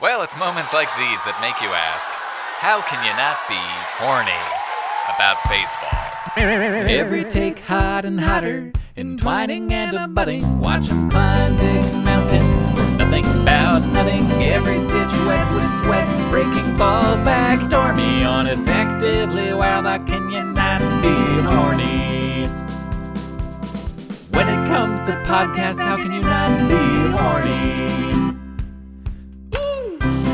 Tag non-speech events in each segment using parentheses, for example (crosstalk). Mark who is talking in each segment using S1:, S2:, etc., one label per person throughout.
S1: Well, it's moments like these that make you ask, how can you not be horny about baseball?
S2: Every take hot and hotter, entwining and abutting. Watch 'em climb big mountain nothing's about nothing. Every stitch wet with sweat, breaking balls back door me on effectively wild. How can you not be horny? When it comes to podcasts, how can you not be horny?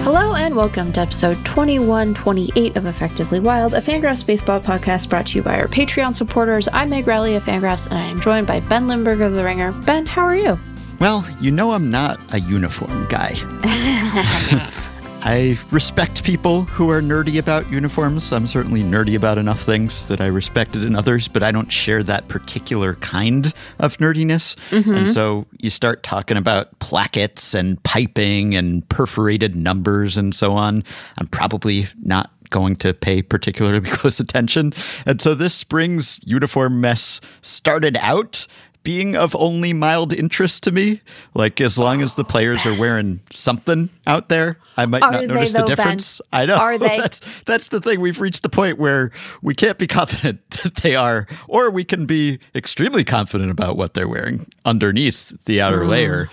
S3: Hello and welcome to episode 2128 of Effectively Wild, a Fangraphs baseball podcast brought to you by our Patreon supporters. I'm Meg Rowley of Fangraphs, and I am joined by Ben Lindbergh of The Ringer. Ben, how are you?
S4: Well, you know I'm not a uniform guy. (laughs) I respect people who are nerdy about uniforms. I'm certainly nerdy about enough things that I respected in others, but I don't share that particular kind of nerdiness. Mm-hmm. And so you start talking about plackets and piping and perforated numbers and so on. I'm probably not going to pay particularly (laughs) close attention. And so this spring's uniform mess started out being of only mild interest to me. Like as long as the oh, players are wearing something out there, I might
S3: Are
S4: not notice
S3: though,
S4: the
S3: Ben?
S4: difference. I know.
S3: Are they? (laughs)
S4: That's that's the thing. We've reached the point where we can't be confident (laughs) that they are, or we can be extremely confident about what they're wearing underneath the outer mm. layer.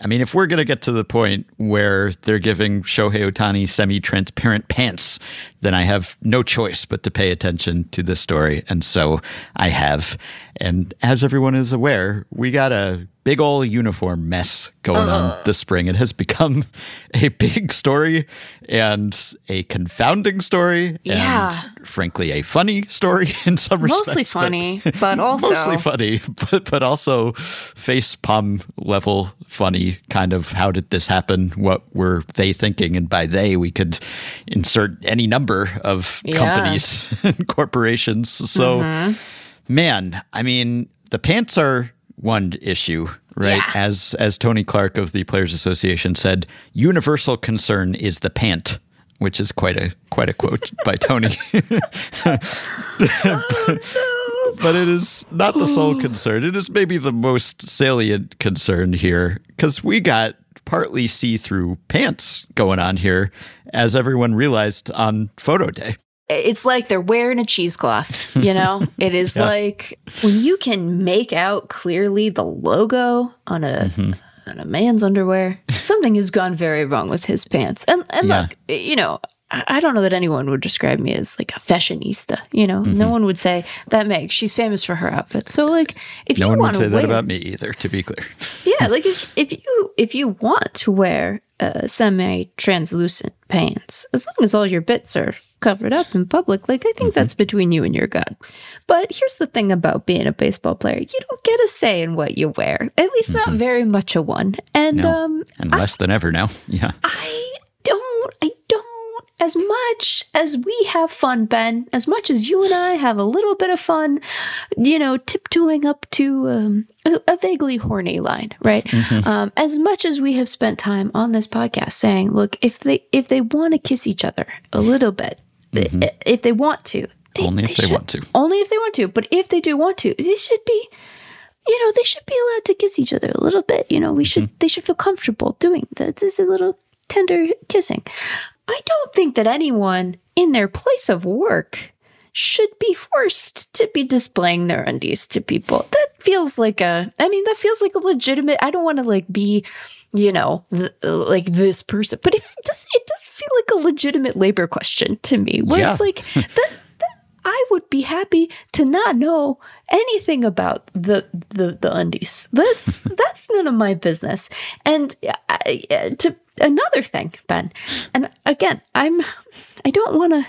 S4: I mean, if we're going to get to the point where they're giving Shohei Ohtani semi transparent pants, then I have no choice but to pay attention to this story. And so I have. And as everyone is aware, we got a big old uniform mess going on this spring. It has become a big story and a confounding story.
S3: Yeah.
S4: And frankly, a funny story (laughs) in some respects.
S3: Mostly
S4: but-
S3: funny, but (laughs) also
S4: mostly funny, but but also face palm level funny. Kind of how did this happen? What were they thinking? And by they, we could insert any number of
S3: Yeah.
S4: companies (laughs) and corporations. So,
S3: Mm-hmm.
S4: man, I mean, the pants are one issue. Right,
S3: Yeah.
S4: as as Tony Clark of the Players Association said, universal concern is the pant, which is quite a quite a quote (laughs) by Tony. Oh, (laughs) but it is not the sole oh. concern. It is maybe the most salient concern here because we got partly see through pants going on here, as everyone realized on photo day.
S3: It's like they're wearing a cheesecloth, you know? (laughs) it is like when you can make out clearly the logo on a
S4: Mm-hmm.
S3: on a man's underwear, something has gone very wrong with his pants. And and
S4: Yeah.
S3: look, you know, I I don't know that anyone would describe me as like a fashionista. You know,
S4: Mm-hmm.
S3: no one would say that Meg. She's famous for her outfits. So like, if
S4: No
S3: you
S4: one would
S3: want
S4: say
S3: to
S4: that about me either, to be clear.
S3: yeah, like if if you if you want to wear uh, semi-translucent pants, as long as all your bits are covered up in public, like I think
S4: Mm-hmm.
S3: that's between you and your God. But here's the thing about being a baseball player: you don't get a say in what you wear. At least not very much a one. And
S4: Mm-hmm. No.
S3: um,
S4: and less than ever now. (laughs) Yeah.
S3: I don't. I don't. As much as we have fun, Ben, as much as you and I have a little bit of fun, you know, tiptoeing up to um, a, vaguely horny line, right? Mm-hmm. Um, as much as we have spent time on this podcast saying, look, if they if they want to kiss each other a little bit, i- if they want to, they,
S4: Only if they
S3: should-
S4: want to.
S3: only if they want to. But if they do want to, they should be you know, they should be allowed to kiss each other a little bit. You know, we should mm-hmm. they should feel comfortable doing that. There's a little tender kissing. I don't think that anyone in their place of work should be forced to be displaying their undies to people. That feels like a I mean, that feels like a legitimate I don't want to like be you know, th- like this person, but it does it does feel like a legitimate labor question to me. Where
S4: Yeah.
S3: it's like (laughs) that I would be happy to not know anything about the the, the undies. That's (laughs) that's none of my business. And I, uh, to another thing, Ben, and again, I'm I don't want to.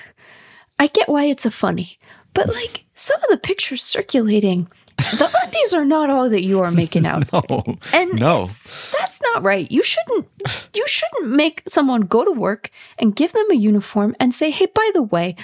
S3: I get why it's a funny, but like some of the pictures circulating, the (laughs) undies are not all that you are making out. (laughs)
S4: Oh,
S3: And
S4: no.
S3: that's not right. You shouldn't you shouldn't make someone go to work and give them a uniform and say, "Hey, by the way,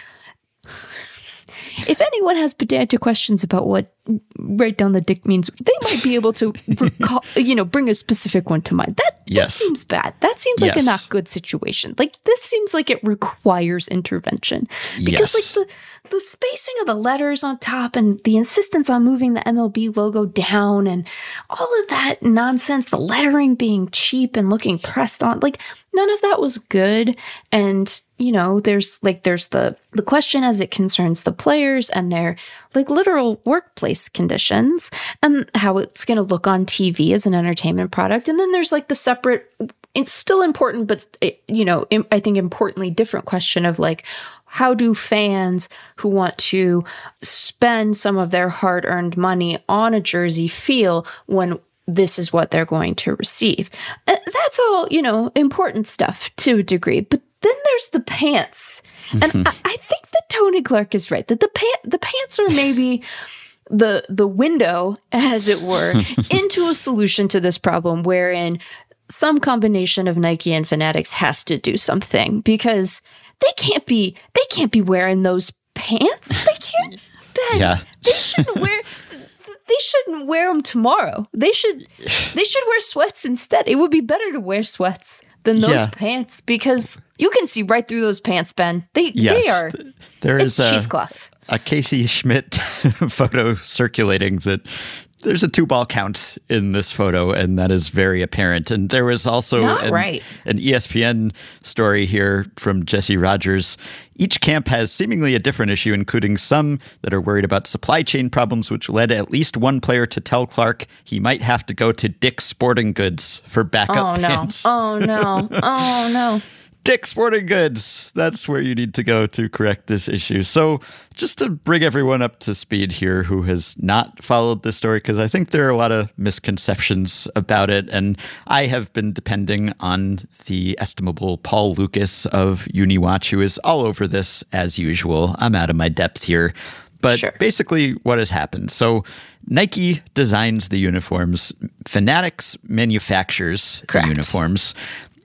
S3: if anyone has pedantic questions about what right down the dick means, they might be able to (laughs) recall, you know, bring a specific one to mind. That,
S4: Yes.
S3: that seems bad. That seems like
S4: Yes.
S3: a not good situation. Like this seems like it requires intervention because
S4: Yes.
S3: like the the spacing of the letters on top and the insistence on moving the MLB logo down and all of that nonsense, the lettering being cheap and looking pressed on, like none of that was good. And you know, there's like there's the the question as it concerns the players and their like literal workplace conditions and how it's going to look on TV as an entertainment product. And then there's like the separate it's still important, but it, you know, I think importantly different question of like, how do fans who want to spend some of their hard earned money on a jersey feel when this is what they're going to receive? Uh, That's all, you know, important stuff to a degree. But then there's the pants. And mm-hmm. I, I think that Tony Clark is right that the pant the pants are maybe (laughs) the the window, as it were, (laughs) into a solution to this problem wherein some combination of Nike and Fanatics has to do something because they can't be they can't be wearing those pants. They can't. (laughs) Ben,
S4: Yeah.
S3: they shouldn't wear. They shouldn't wear them tomorrow. They should. They should wear sweats instead. It would be better to wear sweats than those
S4: Yeah.
S3: pants because you can see right through those pants, Ben. They
S4: Yes.
S3: they are.
S4: th- There a,
S3: cheesecloth.
S4: a Casey Schmitt (laughs) photo circulating that there's a two ball count in this photo, and that is very apparent. And there was also an,
S3: right.
S4: an ESPN story here from Jesse Rogers. Each camp has seemingly a different issue, including some that are worried about supply chain problems, which led at least one player to tell Clark he might have to go to Dick's Sporting Goods for backup
S3: Oh no!
S4: pants.
S3: Oh no! (laughs) Oh no!
S4: Dick's Sporting Goods. That's where you need to go to correct this issue. So, just to bring everyone up to speed here who has not followed this story, because I think there are a lot of misconceptions about it. And I have been depending on the estimable Paul Lukas of Uniwatch, who is all over this as usual. I'm out of my depth here. But
S3: Sure.
S4: basically, what has happened? So, Nike designs the uniforms, Fanatics manufactures
S3: Correct.
S4: the uniforms.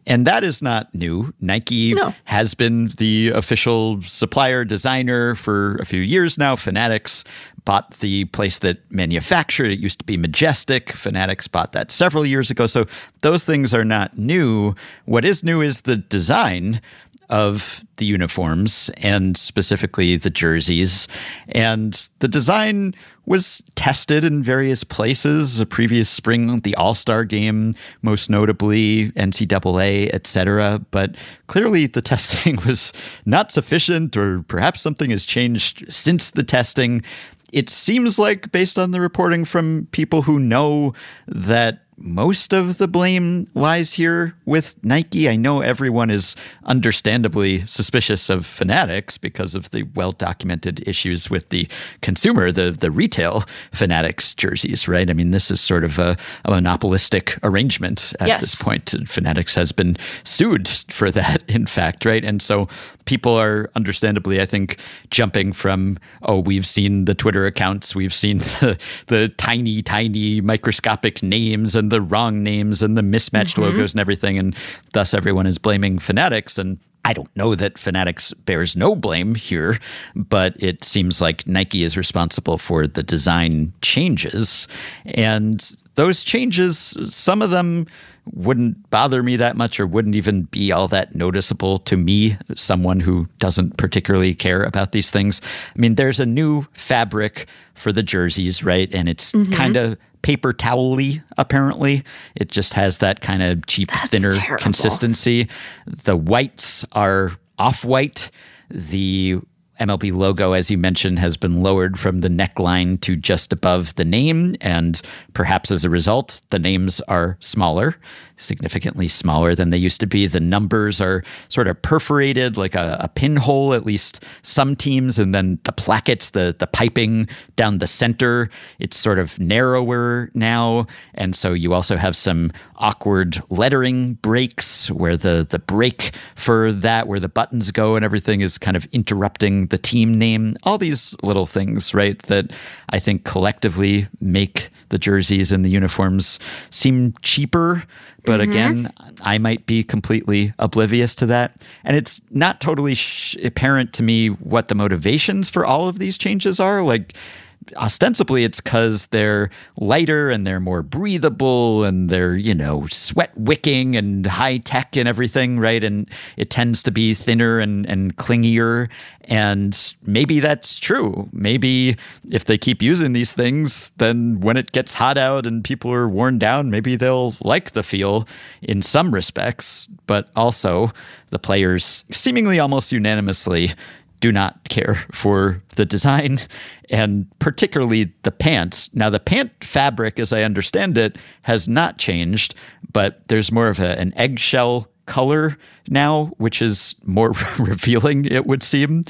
S4: And that is not new. Nike
S3: No.
S4: has been the official supplier designer for a few years now. Fanatics bought the place that manufactured it. used to be Majestic. Fanatics bought that several years ago. So those things are not new. What is new is the design of the uniforms and specifically the jerseys. And the design was tested in various places. The previous spring, the All Star game, most notably NCAA, etc. But clearly, the (laughs) testing was not sufficient, or perhaps something has changed since the testing. It seems like, based on the reporting from people who know that most of the blame lies here with Nike. I know everyone is understandably suspicious of Fanatics because of the well documented issues with the consumer, the, the retail Fanatics jerseys, right? I mean, this is sort of a, a monopolistic arrangement at
S3: Yes.
S4: this point. Fanatics has been sued for that, in fact, right? And so people are understandably, I think, jumping from, oh, we've seen the Twitter accounts, we've seen (laughs) the, the tiny, tiny microscopic names and the wrong names and the mismatched mm-hmm. logos and everything. And thus everyone is blaming Fanatics. And I don't know that Fanatics bears no blame here, but it seems like Nike is responsible for the design changes. And those changes, some of them wouldn't bother me that much or wouldn't even be all that noticeable to me, someone who doesn't particularly care about these things. I mean, there's a new fabric for the jerseys, right? And it's mm-hmm. kind of paper towel-y, apparently. It just has that kind of cheap, thinner
S3: terrible.
S4: consistency. The whites are off-white. The MLB logo, as you mentioned, has been lowered from the neckline to just above the name. And perhaps as a result, the names are smaller, significantly smaller than they used to be. The numbers are sort of perforated like a, a pinhole, at least some teams. And then the plackets, the, the piping down the center, it's sort of narrower now. And so you also have some awkward lettering breaks where the, the break for that, where the buttons go and everything is kind of interrupting the team name, all these little things, right, that I think collectively make the jerseys and the uniforms seem cheaper. But
S3: Mm-hmm.
S4: again, I might be completely oblivious to that. And it's not totally sh- apparent to me what the motivations for all of these changes are. Like, ostensibly it's because they're lighter and they're more breathable and they're you know sweat wicking and high tech and everything right? And it tends to be thinner and, and clingier. And maybe that's true. Maybe if they keep using these things then when it gets hot out and people are worn down maybe they'll like the feel in some respects. But also the players seemingly almost unanimously do not care for the design and particularly the pants. Now, the pant fabric, as I understand it, has not changed, but there's more of a, an eggshell color now, which is more (laughs) revealing, it would seem.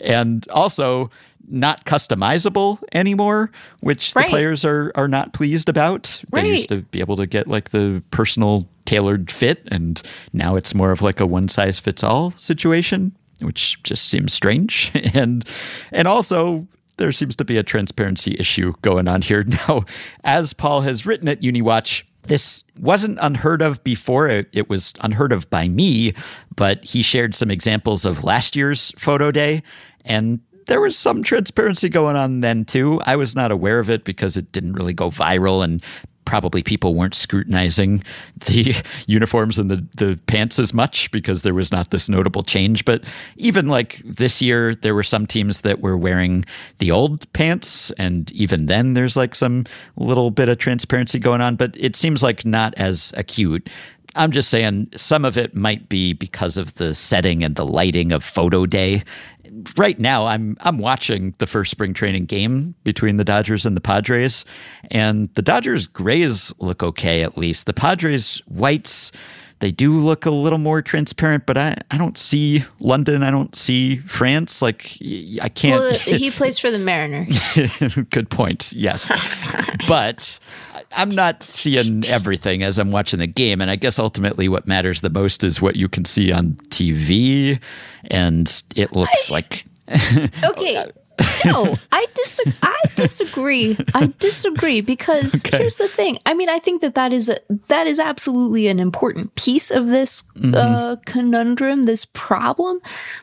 S4: And also, not customizable anymore, which
S3: Right.
S4: the players are are not pleased about. They used to be able to get like the personal tailored fit, and now it's more of like a one size fits all situation, which just seems strange. (laughs) and and also there seems to be a transparency issue going on here (laughs) now. As Paul has written at UniWatch, this wasn't unheard of before. It, it was unheard of by me, but he shared some examples of last year's photo day, and there was some transparency going on then too. I was not aware of it because it didn't really go viral and probably people weren't scrutinizing the (laughs) uniforms and the, the pants as much because there was not this notable change. But even like this year, there were some teams that were wearing the old pants. And even then, there's like some little bit of transparency going on, but it seems like not as acute. I'm just saying some of it might be because of the setting and the lighting of photo day. Right now, I'm I'm watching the first spring training game between the Dodgers and the Padres, and the Dodgers grays look okay at least. The Padres whites they do look a little more transparent, but I, I don't see London. I don't see France. Like I can't.
S3: Well, (laughs) he plays for the Mariners. (laughs)
S4: Good point. Yes. (laughs) but I'm not seeing (laughs) everything as I'm watching the game. And I guess ultimately what matters the most is what you can see on TV. And it looks like. (laughs)
S3: Okay. (laughs) No, I disagree. I disagree. I disagree because
S4: Okay.
S3: here's the thing. I mean, I think that that is a, that is absolutely an important piece of this
S4: Mm-hmm.
S3: uh, conundrum, this problem.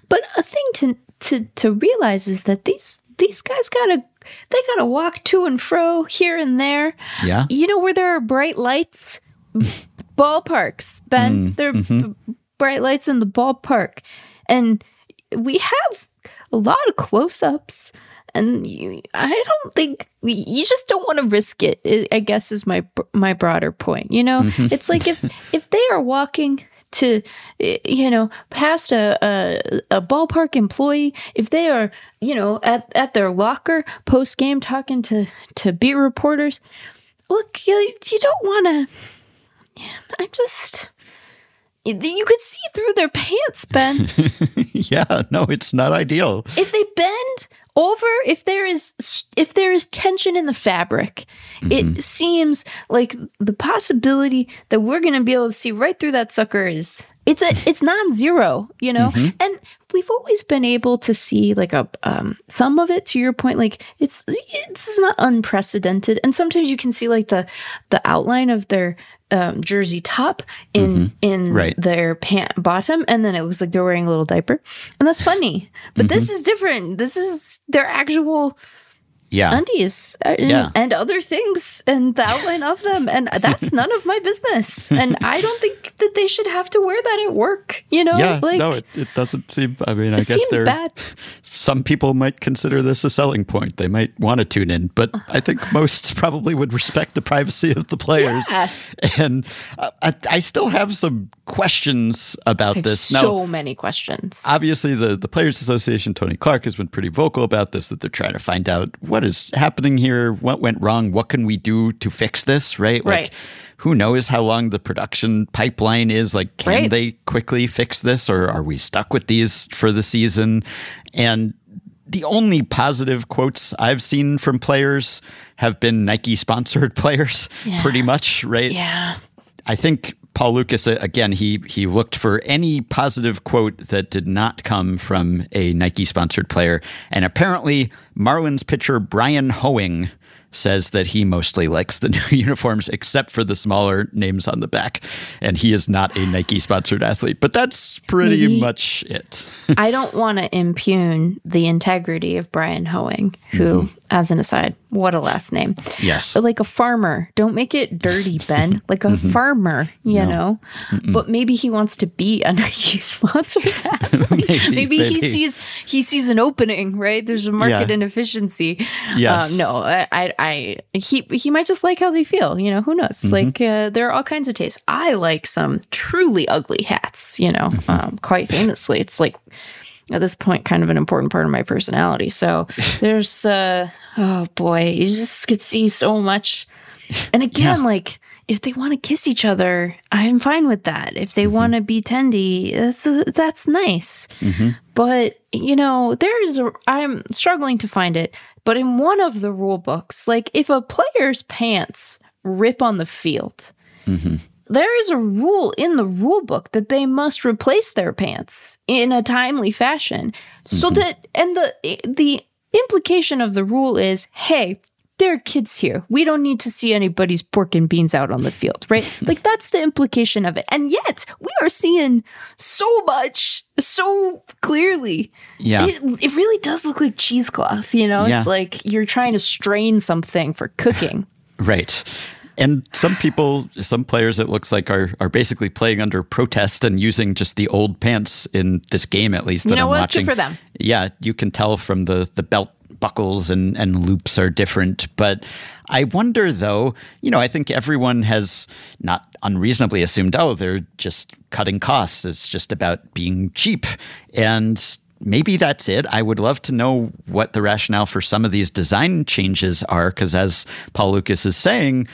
S3: But a thing to to to realize is that these these guys gotta they gotta walk to and fro here and there.
S4: Yeah.
S3: You know where there are bright lights, (laughs) ballparks. Ben,
S4: Mm,
S3: there are
S4: mm-hmm.
S3: b- bright lights in the ballpark, and we have a lot of close-ups. And you, I don't think you just don't want to risk it. I- I guess is my my broader point. You know,
S4: Mm-hmm.
S3: it's like if (laughs) if they are walking to you know past a, a a ballpark employee if they are you know at at their locker post game talking to to beat reporters look you, you don't want to i just you could see through their pants ben (laughs)
S4: yeah. No, it's not ideal.
S3: if they bend over if there is if there is tension in the fabric it mm-hmm. seems like the possibility that we're going to be able to see right through that sucker is it's a it's non-zero you know? And we've always been able to see like a um some of it to your point like it's this is not unprecedented. And sometimes you can see like the the outline of their um, jersey top in in
S4: Right.
S3: their pant bottom and then it looks like they're wearing a little diaper. And that's funny. But this is different. This is their actual
S4: Yeah.
S3: undies uh, and,
S4: Yeah.
S3: and other things and the outline of them and that's none of my business and i don't think that they should have to wear that at work you know
S4: yeah.
S3: like
S4: no, it, it doesn't seem. I mean, I guess there.
S3: bad
S4: Some people might consider this a selling point. They might want to tune in, but I think most (laughs) probably would respect the privacy of the players.
S3: Yeah.
S4: And uh, I, I still have some questions about this.
S3: so many questions
S4: obviously the, the players association tony clark has been pretty vocal about this that they're trying to find out what is happening here what went wrong what can we do to fix this right like
S3: Right.
S4: who knows how long the production pipeline is like can
S3: Right.
S4: they quickly fix this or are we stuck with these for the season and the only positive quotes I've seen from players have been Nike sponsored (laughs) players,
S3: Yeah.
S4: pretty much, right?
S3: yeah
S4: I think Paul Lukas uh, again. He he looked for any positive quote that did not come from a Nike sponsored player, and apparently Marlins pitcher Bryan Hoeing says that he mostly likes the (laughs) new uniforms except for the smaller names on the back. And he is not a Nike sponsored athlete, but that's pretty
S3: Maybe.
S4: much it. (laughs)
S3: I don't want to impugn the integrity of Bryan Hoeing, who, as an aside, what a last name.
S4: Yes.
S3: But like a farmer. Don't make it dirty, Ben. (laughs) Like a farmer, you know. But maybe he wants to be a Nike sponsor.
S4: Maybe,
S3: maybe, he sees he sees an opening, right? There's a market
S4: Yeah.
S3: inefficiency.
S4: Yes.
S3: Um, no, I, I, I, he, he might just like how they feel. You know, who knows?
S4: Mm-hmm.
S3: Like, uh, there are all kinds of tastes. I like some truly ugly hats. You know,
S4: Mm-hmm.
S3: um, quite famously, it's like at this point kind of an important part of my personality. So (laughs) there's, uh, oh boy, you just could see so much. And (laughs) again, like if they want to kiss each other, I'm fine with that. If they want to be tendy, that's that's nice. But you know, there is a. I'm struggling to find it. But in one of the rule books, like if a player's pants rip on the field, mm-hmm. there is a rule in the rule book that they must replace their pants in a timely fashion. So mm-hmm. that and the the implication of the rule is hey there are kids here we don't need to see anybody's pork and beans out on the field right (laughs) like that's the implication of it and yet we are seeing so much so clearly
S4: Yeah.
S3: it, it really does look like cheesecloth you know
S4: Yeah.
S3: it's like you're trying to strain something for cooking (laughs)
S4: Right. And some people, some players, it looks like are are basically playing under protest and using just the old pants in this game, at least that
S3: You know
S4: I'm
S3: what? Good for them.
S4: Yeah, you can tell from the the belt buckles and and loops are different. But I wonder, though. You know, I think everyone has not unreasonably assumed, oh, they're just cutting costs. It's just about being cheap, and maybe that's it. I would love to know what the rationale for some of these design changes are, because as Paul Lukas is saying,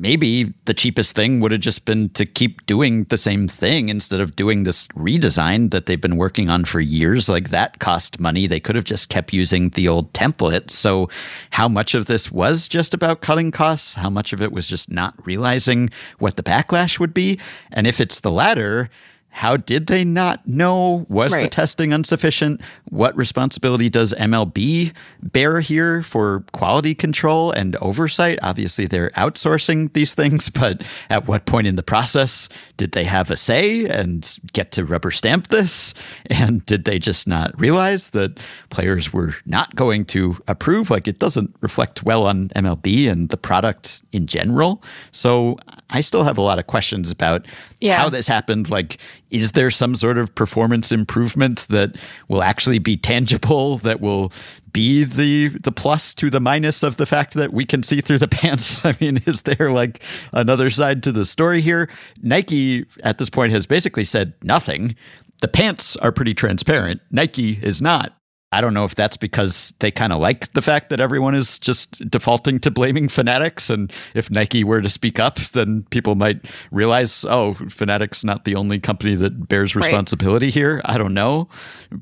S4: maybe the cheapest thing would have just been to keep doing the same thing instead of doing this redesign that they've been working on for years. Like that cost money. They could have just kept using the old template. So, how much of this was just about cutting costs? How much of it was just not realizing what the backlash would be? And if it's the latter, how did they not know? Was the testing insufficient? What responsibility does MLB bear here for quality control and oversight? Obviously, they're outsourcing these things, (laughs) but at what point in the process did they have a say and get to rubber stamp this? And did they just not realize that players were not going to approve? Like, it doesn't reflect well on MLB and the product in general. So, I still have a lot of questions about
S3: Yeah.
S4: how this happened. Like, is there some sort of performance improvement that will actually be tangible that will be the the plus to the minus of the fact that we can see through the (laughs) pants? I mean is there like another side to the story here? Nike at this point has basically said nothing. The pants are pretty transparent. Nike is not I don't know if that's because they kind of like the fact that everyone is just defaulting to blaming Fanatics. And if Nike were to speak up, then people might realize, oh, Fanatics not the only company that bears
S3: Right.
S4: responsibility here. I don't know.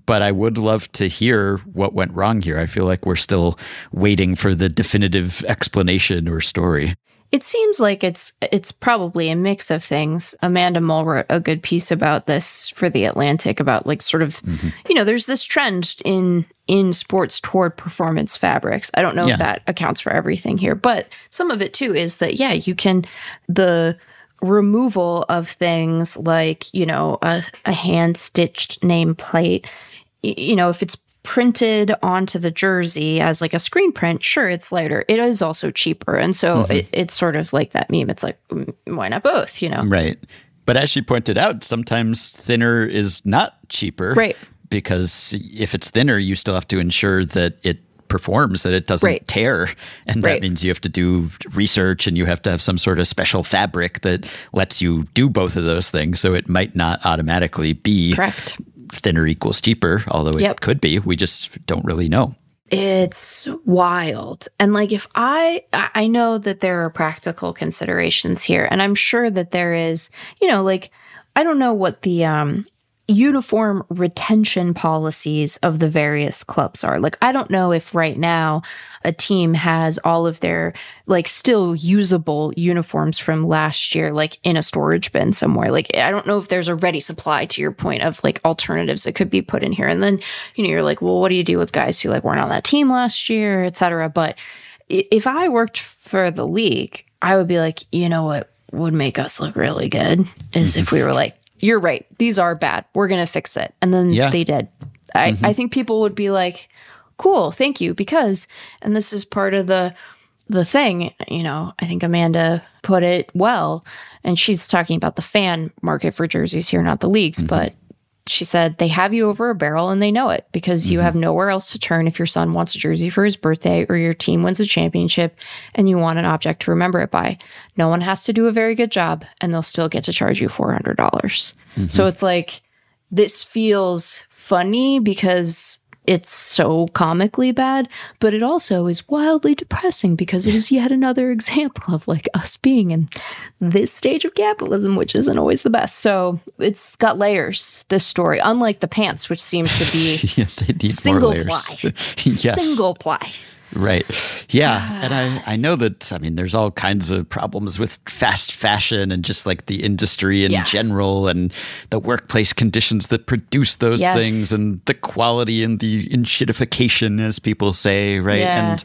S4: But I would love to hear what went wrong here. I feel like we're still waiting for the definitive explanation or story.
S3: It seems like it's it's probably a mix of things. Amanda Mull wrote a good piece about this for the Atlantic about like sort of mm-hmm. you know, there's this trend in in sports toward performance fabrics. I don't know
S4: Yeah.
S3: if that accounts for everything here, but some of it too is that yeah, you can the removal of things like, you know, a, a hand stitched nameplate, you know, if it's printed onto the jersey as like a screen print, sure, it's lighter. It is also cheaper. And so it, it's sort of like that meme. It's like, mm, why not both, you know?
S4: Right. But as she pointed out, sometimes thinner is not cheaper.
S3: Right.
S4: Because if it's thinner, you still have to ensure that it performs, that it doesn't
S3: Right.
S4: tear. And that means you have to do research and you have to have some sort of special fabric that lets you do both of those things. So it might not automatically be
S3: Correct.
S4: Thinner equals cheaper, although it
S3: Yep.
S4: could be. We just don't really know.
S3: It's wild. And like if I I I know that there are practical considerations here and I'm sure that there is, you know, like I don't know what the um uniform retention policies of the various clubs are. Like, I don't know if right now a team has all of their like still usable uniforms from last year, like in a storage bin somewhere. Like, I don't know if there's a ready supply to your point of like alternatives that could be put in here. And then, you know, you're like, well, what do you do with guys who like weren't on that team last year, et cetera? But if I worked for the league, I would be like, you know what would make us look really good is if we were (laughs) like, you're right. These are bad. We're going to fix it. And then
S4: Yeah.
S3: they did. I, mm-hmm. I think people would be like, cool, thank you. Because, and this is part of the, the thing, you know, I think Amanda put it well, and she's talking about the fan market for jerseys here, not the leagues, mm-hmm. but she said they have you over a barrel and they know it because you mm-hmm. have nowhere else to turn if your son wants a jersey for his birthday or your team wins a championship and you want an object to remember it by. No one has to do a very good job and they'll still get to charge you $400. dollars mm-hmm. So it's like this feels funny because it's so comically bad, but it also is wildly depressing because it is yet another example of like us being in this stage of capitalism, which isn't always the best. So it's got layers, this story, unlike the pants, which seems to be (laughs)
S4: Yeah,
S3: single ply. (laughs)
S4: yes.
S3: Single ply.
S4: Right. Yeah. And I, I know that, I mean, there's all kinds of problems with fast fashion and just like the industry in
S3: Yeah.
S4: general and the workplace conditions that produce those
S3: Yes.
S4: things and the quality and the enshittification, as people say. Right.
S3: Yeah.
S4: And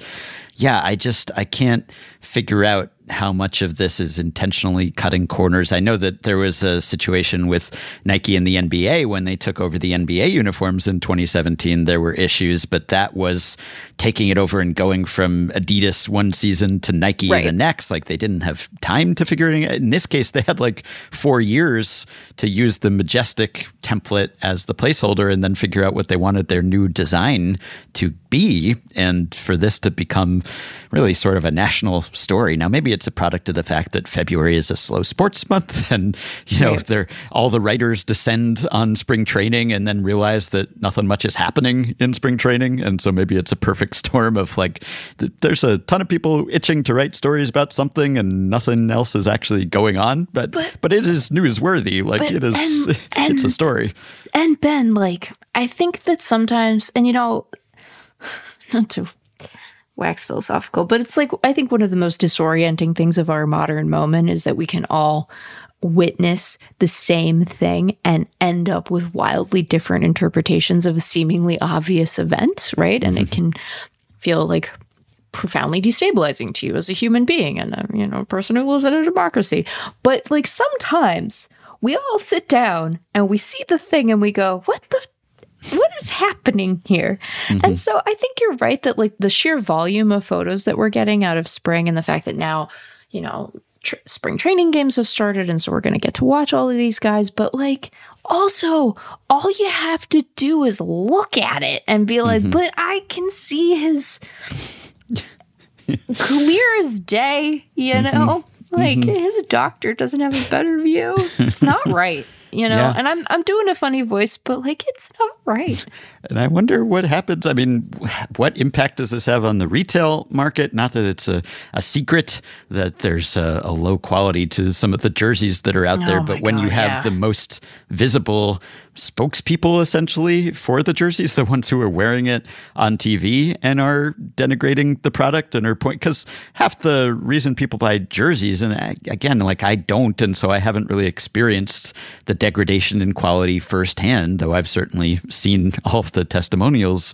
S4: yeah, I just, I can't figure out how much of this is intentionally cutting corners. I know that there was a situation with Nike and the NBA when they took over the NBA uniforms in 2017. There were issues, but that was taking it over and going from Adidas one season to Nike
S3: Right.
S4: the next. Like they didn't have time to figure it out. In this case, they had like four years to use the Majestic template as the placeholder and then figure out what they wanted their new design to be. And for this to become really sort of a national story. Now, maybe it's a product of the fact that February is a slow sports month (laughs) and, you know, they're, all the writers descend on spring training and then realize that nothing much is happening in spring training. And so maybe it's a perfect (laughs) storm of like, th- there's a ton of people itching to write stories about something and nothing else is actually going on. But, but, it is newsworthy. Like
S3: but-
S4: it is,
S3: and- (laughs)
S4: it's a story.
S3: And Ben, like, I think that sometimes, and you know, (sighs) not to wax philosophical, but it's like, I think one of the most disorienting things of our modern moment is that we can all witness the same thing and end up with wildly different interpretations of a seemingly obvious event, right? And it mm-hmm. can feel like profoundly destabilizing to you as a human being and a you know a person who lives in a democracy but like sometimes we all sit down and we see the thing and we go what the what is happening here and mm-hmm. so i think you're right that like the sheer volume of photos that we're getting out of spring and the fact that now you know tr- spring training games have started and so we're going to get to watch all of these guys but like also all you have to do is look at it and be like mm-hmm. but i can see his clear as day, you
S4: Mm-hmm.
S3: know? Like mm-hmm. his doctor doesn't have a better view. It's not (laughs) right, you know?
S4: Yeah.
S3: And I'm I'm doing a funny voice, but like it's not right. (laughs)
S4: And I wonder what happens. I mean, what impact does this have on the retail market? Not that it's a, a secret that there's a, a low quality to some of the jerseys that are out oh there,
S3: Oh
S4: but
S3: my
S4: when you have
S3: yeah.
S4: the most visible spokespeople essentially for the jerseys, (laughs) the ones who are wearing it on TV and are denigrating the product and are point because half the reason people buy jerseys, and I, again, like I don't, and so I haven't really experienced the degradation in quality firsthand, though I've certainly seen (laughs) all of the testimonials.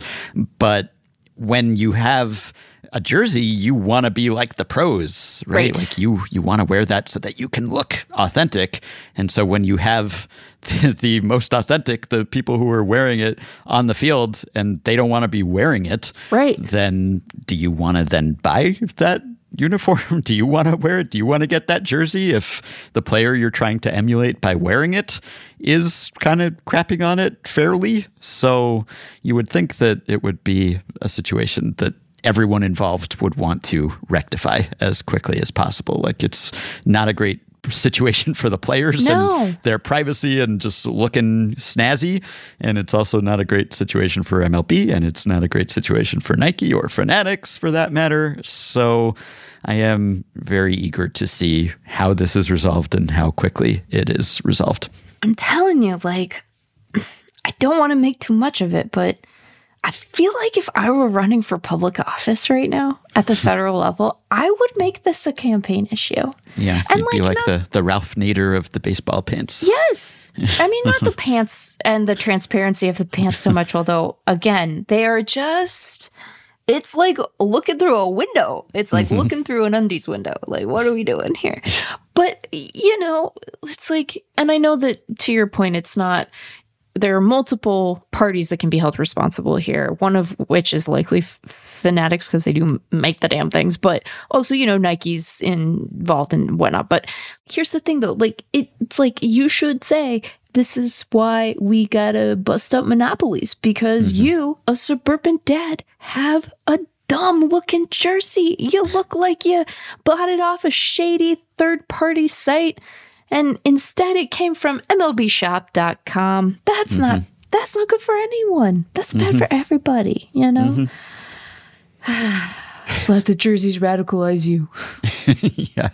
S4: But when you have a jersey, you want to be like the pros, right?
S3: Right.
S4: Like you you want to wear that so that you can look authentic. And so when you have (laughs) the, the most authentic, the people who are wearing it on the field and they don't want to be wearing it,
S3: Right.
S4: Then do you want to then buy that uniform? (laughs) Do you want to wear it? Do you want to get that jersey if the player you're trying to emulate by wearing it is kind of crapping on it fairly? So you would think that it would be a situation that everyone involved would want to rectify as quickly as possible. Like it's not a great situation for the players
S3: No.
S4: and their privacy and just looking snazzy. And it's also not a great situation for MLB and it's not a great situation for Nike or Fanatics for that matter. So I am very eager to see how this is resolved and how quickly it is resolved.
S3: I'm telling you, like (clears throat) I don't want to make too much of it, but I feel like if I were running for public office right now at the (laughs) federal level, I would make this a campaign issue.
S4: Yeah,
S3: And,
S4: you'd be
S3: like,
S4: like
S3: not-
S4: the, the Ralph Nader of the baseball pants.
S3: Yes. (laughs) I mean, not the pants and the transparency of the pants so much, although, again, they are just. It's like looking through a window. It's like mm-hmm. looking through an undies window. Like, what are we doing here? But, you know, it's like, and I know that to your point, it's not, there are multiple parties that can be held responsible here, one of which is likely f- fanatics because they do make the damn things, but also, you know, Nike's involved and whatnot. But here's the thing though, like, it, it's like you should say, this is why we gotta bust up monopolies because mm-hmm. you, a suburban dad, have a dumb looking jersey. You look like you bought it off a shady third party site and instead it came from mlbshop.com that's mm-hmm. not that's not good for anyone. That's bad mm-hmm. for everybody you know mm-hmm. (sighs) let the jerseys radicalize you (laughs)
S4: yeah.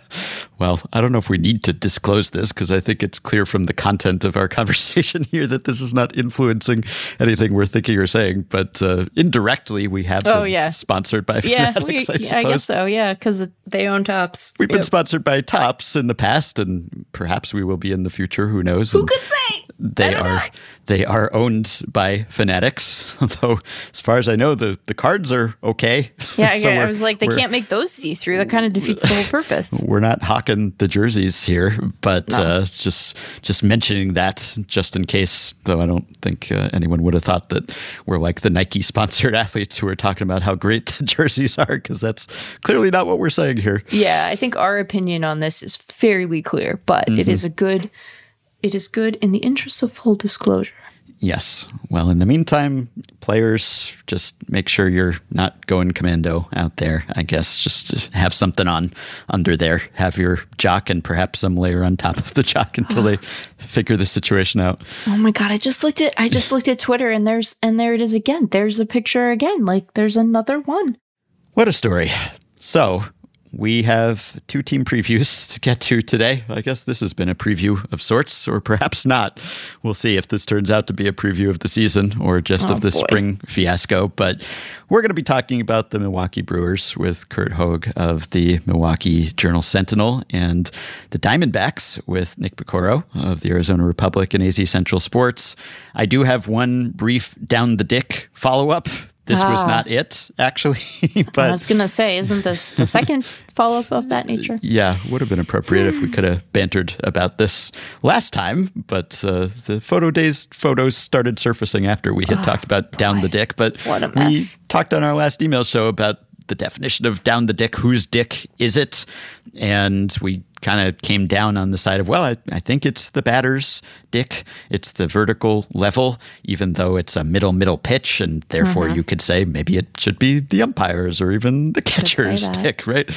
S4: Well, I don't know if we need to disclose this because I think it's clear from the content of our (laughs) conversation here that this is not influencing anything we're thinking or saying. But uh, indirectly, we have
S3: Oh,
S4: been
S3: yeah.
S4: sponsored by (laughs)
S3: yeah,
S4: Fanatics,
S3: we,
S4: I
S3: yeah,
S4: suppose.
S3: I guess so yeah because they own Topps
S4: We've been sponsored by Topps in the past, and perhaps we will be in the future. Who knows?
S3: who
S4: And
S3: could say
S4: they are they are owned by Fanatics. (laughs) Although, as far as I know, the, the cards are okay.
S3: yeah I, (laughs)
S4: So
S3: I was like they can't make those see through that kind of defeats the whole purpose (laughs)
S4: we're not hawking the jerseys here, but uh, just just mentioning that just in case. Though I don't think uh, anyone would have thought that we're like the Nike sponsored athletes who are talking about how great the jerseys are, because that's clearly not what we're saying here.
S3: Yeah, I think our opinion on this is fairly clear, but it is a good it is good in the interest of full disclosure.
S4: Yes. Well, in the meantime, players, just make sure you're not going commando out there. I guess just have something on under there. Have your jock and perhaps some layer on top of the jock until they (sighs) figure the situation out.
S3: Oh my god, I just looked at I just looked at Twitter and there's and there it is again. There's a picture again. Like there's another one.
S4: What a story. So, we have two team (laughs) previews to get to today. I guess this has been a preview of sorts, or perhaps not. We'll see if this turns out to be a preview of the season or just
S3: Oh,
S4: of the
S3: boy.
S4: spring fiasco. But we're going to be talking about the Milwaukee Brewers with Curt Hogg of the Milwaukee Journal Sentinel and the Diamondbacks with Nick Piecoro of the Arizona Republic and AZ Central Sports. I do have one brief down the dick follow up. This was
S3: Ah.
S4: not it, actually. (laughs)
S3: I was gonna say, isn't this the (laughs) second follow up of that nature?
S4: yeah, would have been appropriate if we could have bantered about this last time. But uh, the photo days photos started surfacing after we had talked about down the dick. But
S3: What a
S4: we talked on our last email show about the definition of down the dick. Whose dick is it? And we kind of came down on the side of, well, I, I think it's the batter's dick. It's the vertical level, even though it's a middle, middle pitch. And therefore,
S3: Mm-hmm.
S4: you could say maybe it should be the umpires or even the catcher's dick, right?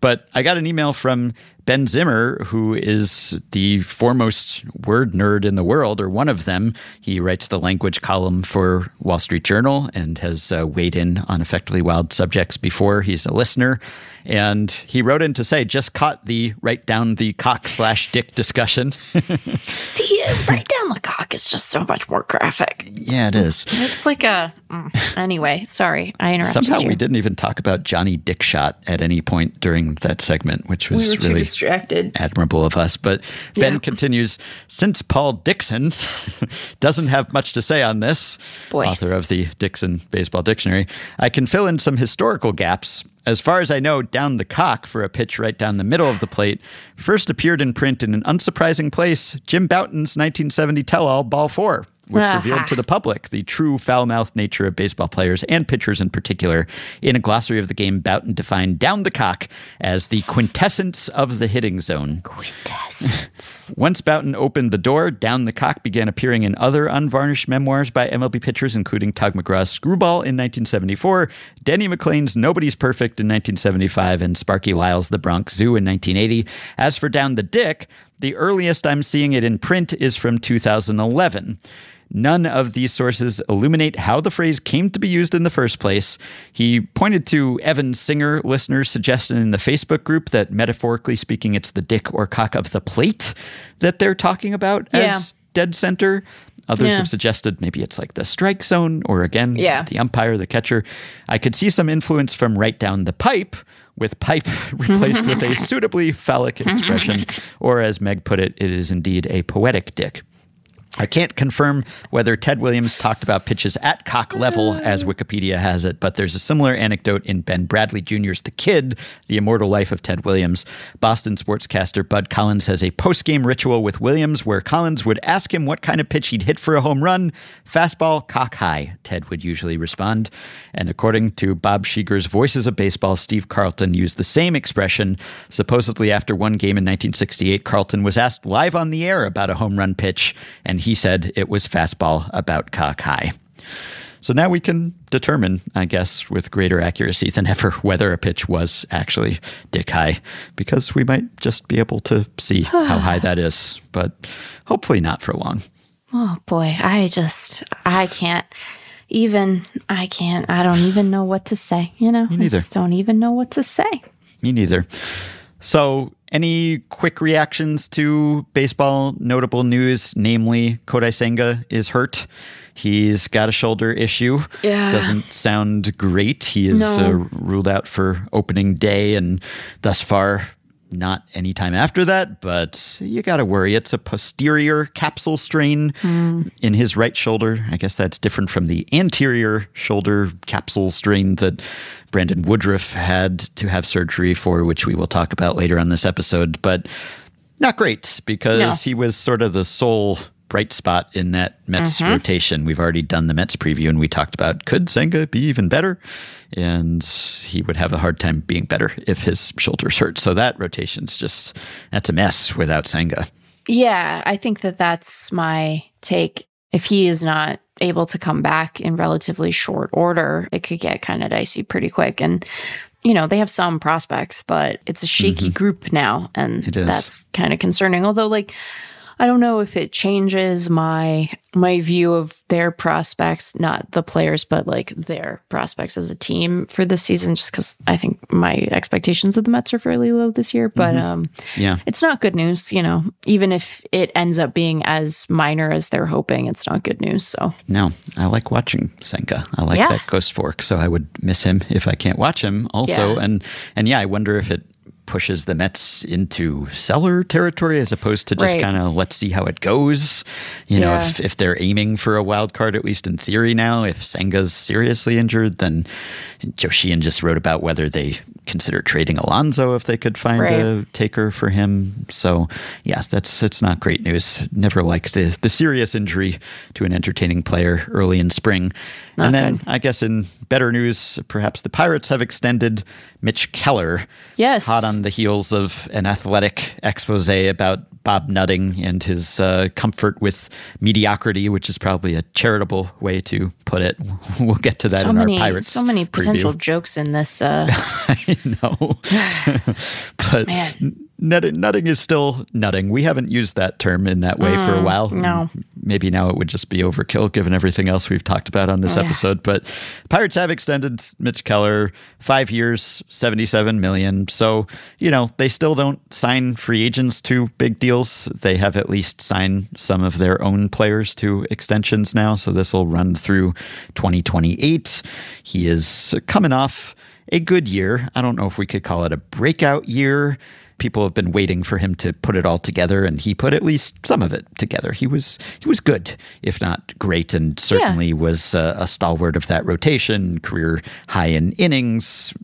S4: But I got an email from Ben Zimmer, who is the foremost word nerd in the world, or one of them. He writes the language column for Wall Street Journal and has uh, weighed in on effectively wild subjects before. He's a listener. And he wrote in to say, just caught the write down the cock slash dick discussion. (laughs)
S3: See, write down the cock is just so much more graphic.
S4: yeah, it is.
S3: It's like a mm. anyway. Sorry, I interrupted
S4: Somehow
S3: you.
S4: we didn't even talk about Johnny Dickshot at any point during that segment, which was
S3: We
S4: really
S3: distracted.
S4: admirable of us. But Ben
S3: Yeah.
S4: continues since Paul Dickson (laughs) doesn't have much to say on this,
S3: Boy.
S4: author of the Dickson Baseball Dictionary, I can fill in some historical gaps. As far as I know, down the cock for a pitch right down the middle of the plate first appeared in print in an unsurprising place Jim Bouton's 1970 tell all Ball 4, which
S3: Aha.
S4: revealed to the public the true foul mouthed nature of baseball players and pitchers in particular. In a glossary of the game, Bouton defined down the cock as the quintessence of the hitting zone.
S3: Quintessence. (laughs)
S4: Once Bouton opened the door, Down the Cock began appearing in other unvarnished memoirs by MLB pitchers, including Tug McGraw's Screwball in 1974, Denny McLain's Nobody's Perfect in 1975, and Sparky Lyle's The Bronx Zoo in 1980. As for Down the Dick, the earliest I'm seeing it in print is from 2011. None of these sources illuminate how the phrase came to be used in the first place. He pointed to Evan Singer listeners' suggestion in the Facebook group that metaphorically speaking, it's the dick or cock of the plate that they're talking about
S3: Yeah.
S4: as dead center. Others
S3: Yeah.
S4: have suggested maybe it's like the strike zone or again,
S3: Yeah.
S4: the umpire, the catcher. I could see some influence from right down the pipe with pipe (laughs) replaced with a (laughs) suitably phallic expression, or as Meg put it, it is indeed a poetic dick. I can't confirm whether Ted Williams talked about pitches at cock level, as Wikipedia has it, but there's a similar anecdote in Ben Bradlee Jr.'s The Kid, The Immortal Life of Ted Williams. Boston sportscaster Bud Collins has a post game ritual with Williams where Collins would ask him what kind of pitch he'd hit for a home run. Fastball, cock high, Ted would usually respond. And according to Bob Chieger's Voices of Baseball, Steve Carlton used the same expression. Supposedly, after one game in 1968, Carlton was asked live on the air about a home run pitch, and he said it was fastball about cock high. So now we can determine, I guess, with greater accuracy than ever, (laughs) whether a pitch was actually dick high, because we might just be able to see (sighs) how high that is, but hopefully not for long.
S3: Oh boy, I just I can't even I can't I don't even know what to say, you know? I
S4: neither.
S3: just don't even know what to say.
S4: Me neither. So, any quick reactions to baseball notable news? Namely, Kodai Senga is hurt. He's got a shoulder issue.
S3: Yeah.
S4: Doesn't sound great. He is
S3: No.
S4: uh, ruled out for opening day, and thus far, not any time after that. But you got to worry. It's a posterior capsule strain hmm. in his right shoulder. I guess that's different from the anterior shoulder capsule strain that Brandon Woodruff had to have surgery for, which we will talk about later on this episode. But not great because he was sort of the sole bright spot in that Mets mm-hmm. rotation. We've already done the Mets preview and we talked about could Senga be even better? And he would have a hard time being better if his shoulders hurt. So that rotation's just that's a mess without Senga.
S3: Yeah, I think that that's my take. If he is not able to come back in relatively short order, it could get kind of dicey pretty quick. And, you know, they have some prospects, but it's a shaky mm-hmm. group now. And that's kind of concerning. Although, like, I don't know if it changes my my view of their prospects, not the players, but like their prospects as a team for this season. Just because I think my expectations of the Mets are fairly low this year, but um,
S4: Yeah.
S3: it's not good news. You know, even if it ends up being as minor as they're hoping, it's not good news. So
S4: No, I like watching Senga. I like
S3: Yeah.
S4: that Ghost Fork, so I would miss him if I can't watch him. Also,
S3: Yeah.
S4: and and yeah, I wonder if it pushes the Mets into seller territory as opposed to just
S3: Right.
S4: kind of let's see how it goes. You know,
S3: Yeah.
S4: if if they're aiming for a wild card, at least in theory now. If Senga's seriously injured, then Joe Sheehan just wrote about whether they consider trading Alonso if they could find
S3: Right.
S4: a taker for him. So yeah, that's it's not great news. Never like the the serious injury to an entertaining player early in spring. and then
S3: good.
S4: I guess in better news, perhaps the Pirates have extended Mitch Keller.
S3: Yes.
S4: Hot on the heels of an athletic expose about Bob Nutting and his uh, comfort with mediocrity, which is probably a charitable way to put it. (laughs) We'll get to that
S3: so
S4: in
S3: many,
S4: our Pirates.
S3: so many
S4: preview.
S3: potential jokes in this. Uh, (laughs)
S4: I know. (sighs) (laughs) but
S3: Man.
S4: Nutting, nutting is still nutting. We haven't used that term in that way for a while.
S3: Mm, no.
S4: Maybe now it would just be overkill given everything else we've talked about on this episode. But Pirates have extended Mitch Keller five years, 77 million. So, you know, they still don't sign free agents to big deals. They have at least signed some of their own players to extensions now. So this will run through 2028. He is coming off a good year. I don't know if we could call it a breakout year. People have been waiting for him to put it all together, and he put at least some of it together. He was he was good, if not great, and certainly was uh, a stalwart of that rotation. Career high in innings,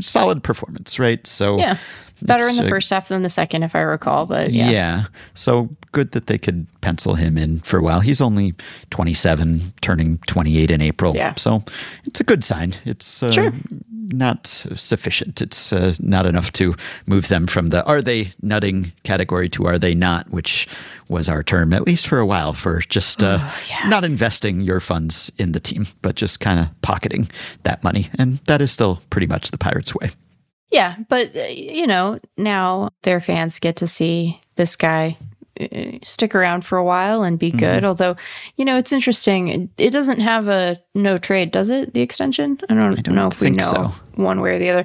S4: solid performance, right? So
S3: yeah, better in the
S4: uh,
S3: first half than the second, if I recall. But yeah,
S4: yeah. So good that they could pencil him in for a while. He's only 27, turning 28 in April.
S3: Yeah.
S4: So it's a good sign. It's uh,
S3: Sure.
S4: not sufficient. It's uh, not enough to move them from the are they nutting category to are they not, which was our term, at least for a while, for just uh,
S3: yeah.
S4: not investing your funds in the team, but just kind of pocketing that money. And that is still pretty much the Pirates' way.
S3: Yeah, but uh, you know, now their fans get to see this guy uh, stick around for a while and be good.
S4: Mm-hmm.
S3: Although, you know, it's interesting. It, doesn't have a no trade, does it? The extension? I don't,
S4: don't
S3: know if we know
S4: so.
S3: one way or the other.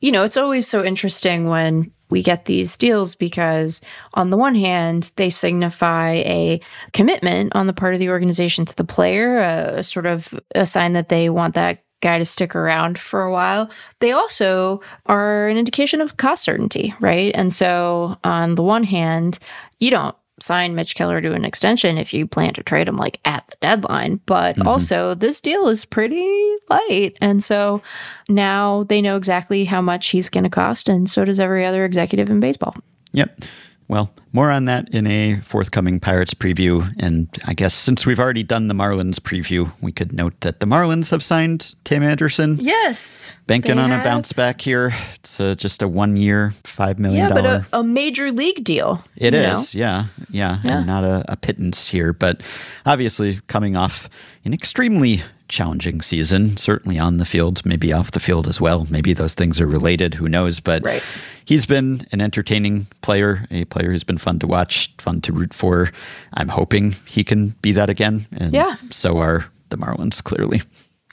S3: You know, it's always so interesting when we get these deals because, on the one hand, they signify a commitment on the part of the organization to the player, a sort of a sign that they want that guy to stick around for a while. They also are an indication of cost certainty, right? And so, on the one hand, you don't sign Mitch Keller to an extension if you plan to trade him like at the deadline. But mm-hmm. also, this deal is pretty light. And so now they know exactly how much he's going to cost. And so does every other executive in baseball.
S4: Yep. Well, more on that in a forthcoming Pirates preview. And I guess since we've already done the Marlins preview, we could note that the Marlins have signed Tim Anderson.
S3: Yes.
S4: Banking on have. a bounce back here. It's a, just a one year, $5 million.
S3: Yeah, but a, a major league deal.
S4: It is, yeah, yeah. Yeah. And not a, a pittance here. But obviously, coming off an extremely challenging season, certainly on the field, maybe off the field as well. Maybe those things are related, who knows? But right. he's been an entertaining player, a player who's been fun to watch, fun to root for. I'm hoping he can be that again. And yeah. so are the Marlins, clearly.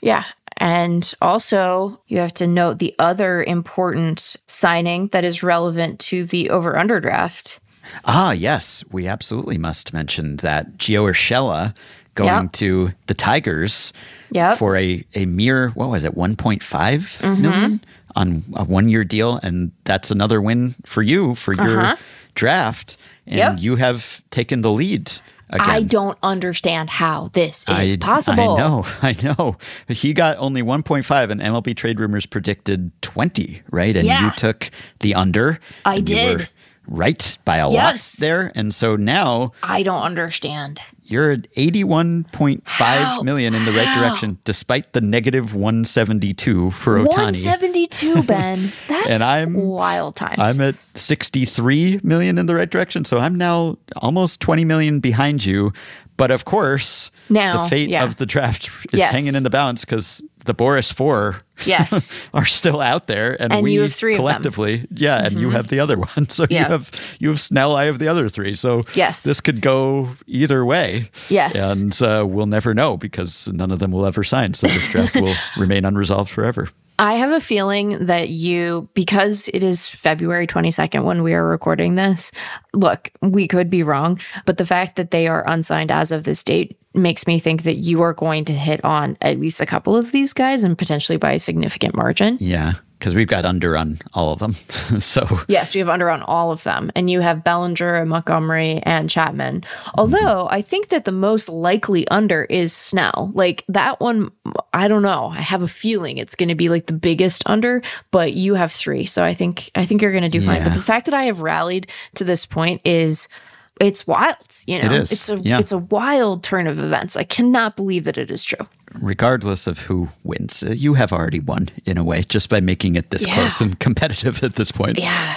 S3: Yeah. And also, you have to note the other important signing that is relevant to the over under draft.
S4: Ah, yes. We absolutely must mention that Gio Urshela going yep. to the Tigers yep. for a, a mere, what was it, 1.5 mm-hmm. million on a one year deal. And that's another win for you for your uh-huh. draft. And yep. you have taken the lead. Again.
S3: I don't understand how this is I, possible.
S4: I know, (laughs) I know. He got only 1.5, and MLB Trade Rumors predicted 20, right? And yeah. you took the under.
S3: I did.
S4: Right by a yes. lot there. And so now.
S3: I don't understand.
S4: You're at 81.5 million in the right How? direction, despite the negative 172 for Ohtani.
S3: 172, (laughs) Ben. That's and I'm, wild times.
S4: I'm at 63 million in the right direction. So I'm now almost 20 million behind you. But of course, now, the fate yeah. of the draft is yes. hanging in the balance because the Boras Four
S3: yes. (laughs)
S4: are still out there, and,
S3: and
S4: we
S3: you have three
S4: collectively, yeah, and mm-hmm. you have the other one, (laughs) so yeah. you have you have Snell, I have the other three, so
S3: yes,
S4: this could go either way,
S3: yes,
S4: and uh, we'll never know because none of them will ever sign, so this draft (laughs) will remain unresolved forever.
S3: I have a feeling that you, because it is February 22nd when we are recording this, look, we could be wrong, but the fact that they are unsigned as of this date makes me think that you are going to hit on at least a couple of these guys and potentially by a significant margin.
S4: Yeah because we've got under on all of them. (laughs) so
S3: yes, we have under on all of them, and you have Bellinger and Montgomery and Chapman. Although mm-hmm. I think that the most likely under is Snell. Like that one, I don't know. I have a feeling it's going to be like the biggest under, but you have three, so I think I think you're going to do fine. But the fact that I have rallied to this point is it's wild. You know,
S4: it is.
S3: it's a
S4: yeah.
S3: it's a wild turn of events. I cannot believe that it is true
S4: regardless of who wins, uh, you have already won in a way just by making it this yeah. close and (laughs) competitive at this point.
S3: Yeah.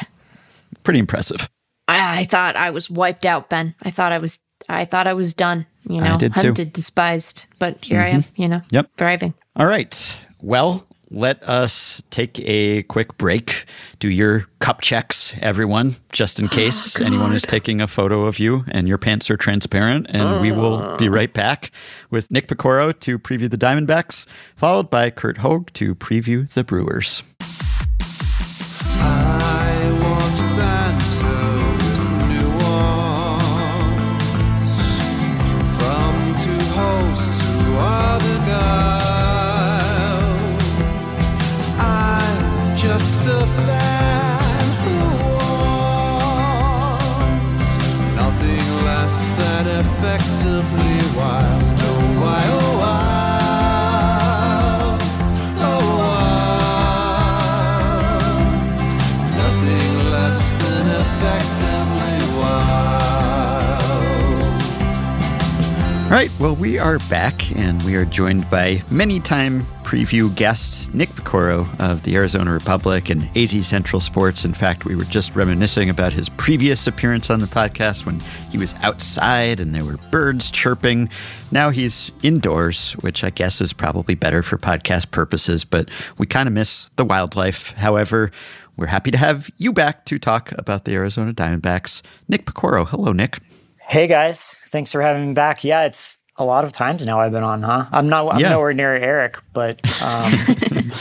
S4: Pretty impressive.
S3: I, I, thought I was wiped out, Ben. I thought I was I thought I was done, you know, hunted, too. despised, but here mm-hmm. I am, you know.
S4: Yep.
S3: Thriving.
S4: All right. Well, let us take a quick break. Do your cup checks, everyone, just in oh, case oh, anyone is taking a photo of you and your pants are transparent. And oh. we will oh. be right back with Nick Piecoro to preview the Diamondbacks, followed by Curt Hogg to preview the Brewers. Just a fan who wants nothing less than effectively wild. Right, well, we are back and we are joined by many time preview guest Nick Piecoro of the Arizona Republic and AZ Central Sports. In fact, we were just reminiscing about his previous appearance on the podcast when he was outside and there were birds chirping. Now he's indoors, which I guess is probably better for podcast purposes, but we kind of miss the wildlife. However, we're happy to have you back to talk about the Arizona Diamondbacks. Nick Piecoro. Hello, Nick.
S5: Hey, guys. Thanks for having me back. Yeah, it's a lot of times now I've been on, huh? I'm not I'm
S4: Yeah.
S5: nowhere near Eric, but um,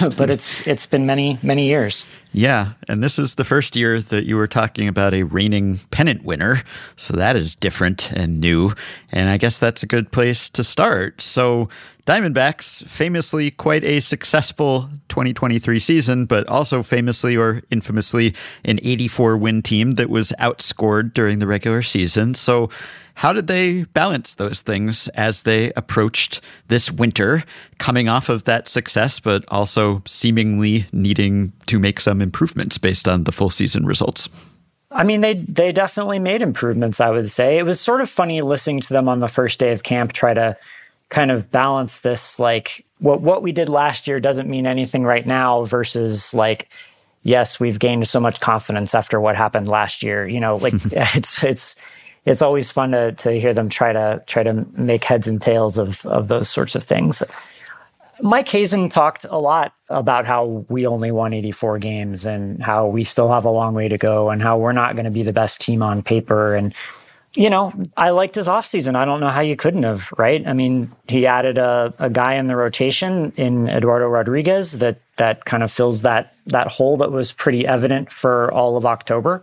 S5: (laughs) but it's it's been many many years.
S4: Yeah, and this is the first year that you were talking about a reigning pennant winner, so that is different and new, and I guess that's a good place to start. So, Diamondbacks, famously quite a successful 2023 season, but also famously or infamously an 84 win team that was outscored during the regular season. So, how did they balance those things as they approached this winter, coming off of that success, but also seemingly needing to make some improvements based on the full season results?
S5: I mean, they they definitely made improvements. I would say it was sort of funny listening to them on the first day of camp try to kind of balance this like what what we did last year doesn't mean anything right now versus like yes we've gained so much confidence after what happened last year you know like (laughs) (laughs) it's it's it's always fun to to hear them try to try to make heads and tails of of those sorts of things Mike Hazen talked a lot about how we only won 84 games and how we still have a long way to go and how we're not going to be the best team on paper. And, you know, I liked his offseason. I don't know how you couldn't have, right? I mean, he added a, a guy in the rotation in Eduardo Rodriguez that that kind of fills that that hole that was pretty evident for all of October.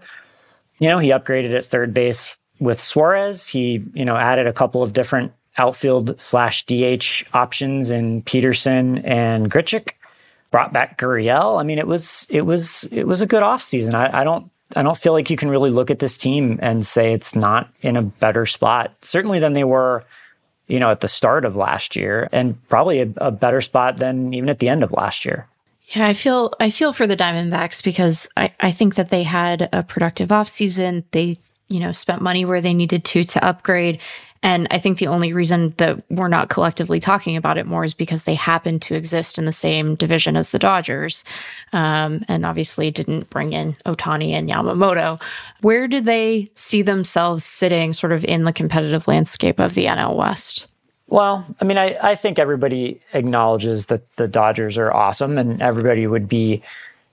S5: You know, he upgraded at third base with Suarez. He, you know, added a couple of different outfield slash DH options in Pederson and Grichuk. Brought back Gurriel. I mean, it was it was it was a good offseason. I, I don't I don't feel like you can really look at this team and say it's not in a better spot. Certainly than they were, you know, at the start of last year, and probably a, a better spot than even at the end of last year.
S3: Yeah, I feel I feel for the Diamondbacks because I, I think that they had a productive offseason. They, you know, spent money where they needed to to upgrade. And I think the only reason that we're not collectively talking about it more is because they happen to exist in the same division as the Dodgers. Um, and obviously didn't bring in Ohtani and Yamamoto. Where do they see themselves sitting sort of in the competitive landscape of the NL West?
S5: Well, I mean, I, I think everybody acknowledges that the Dodgers are awesome, and everybody would be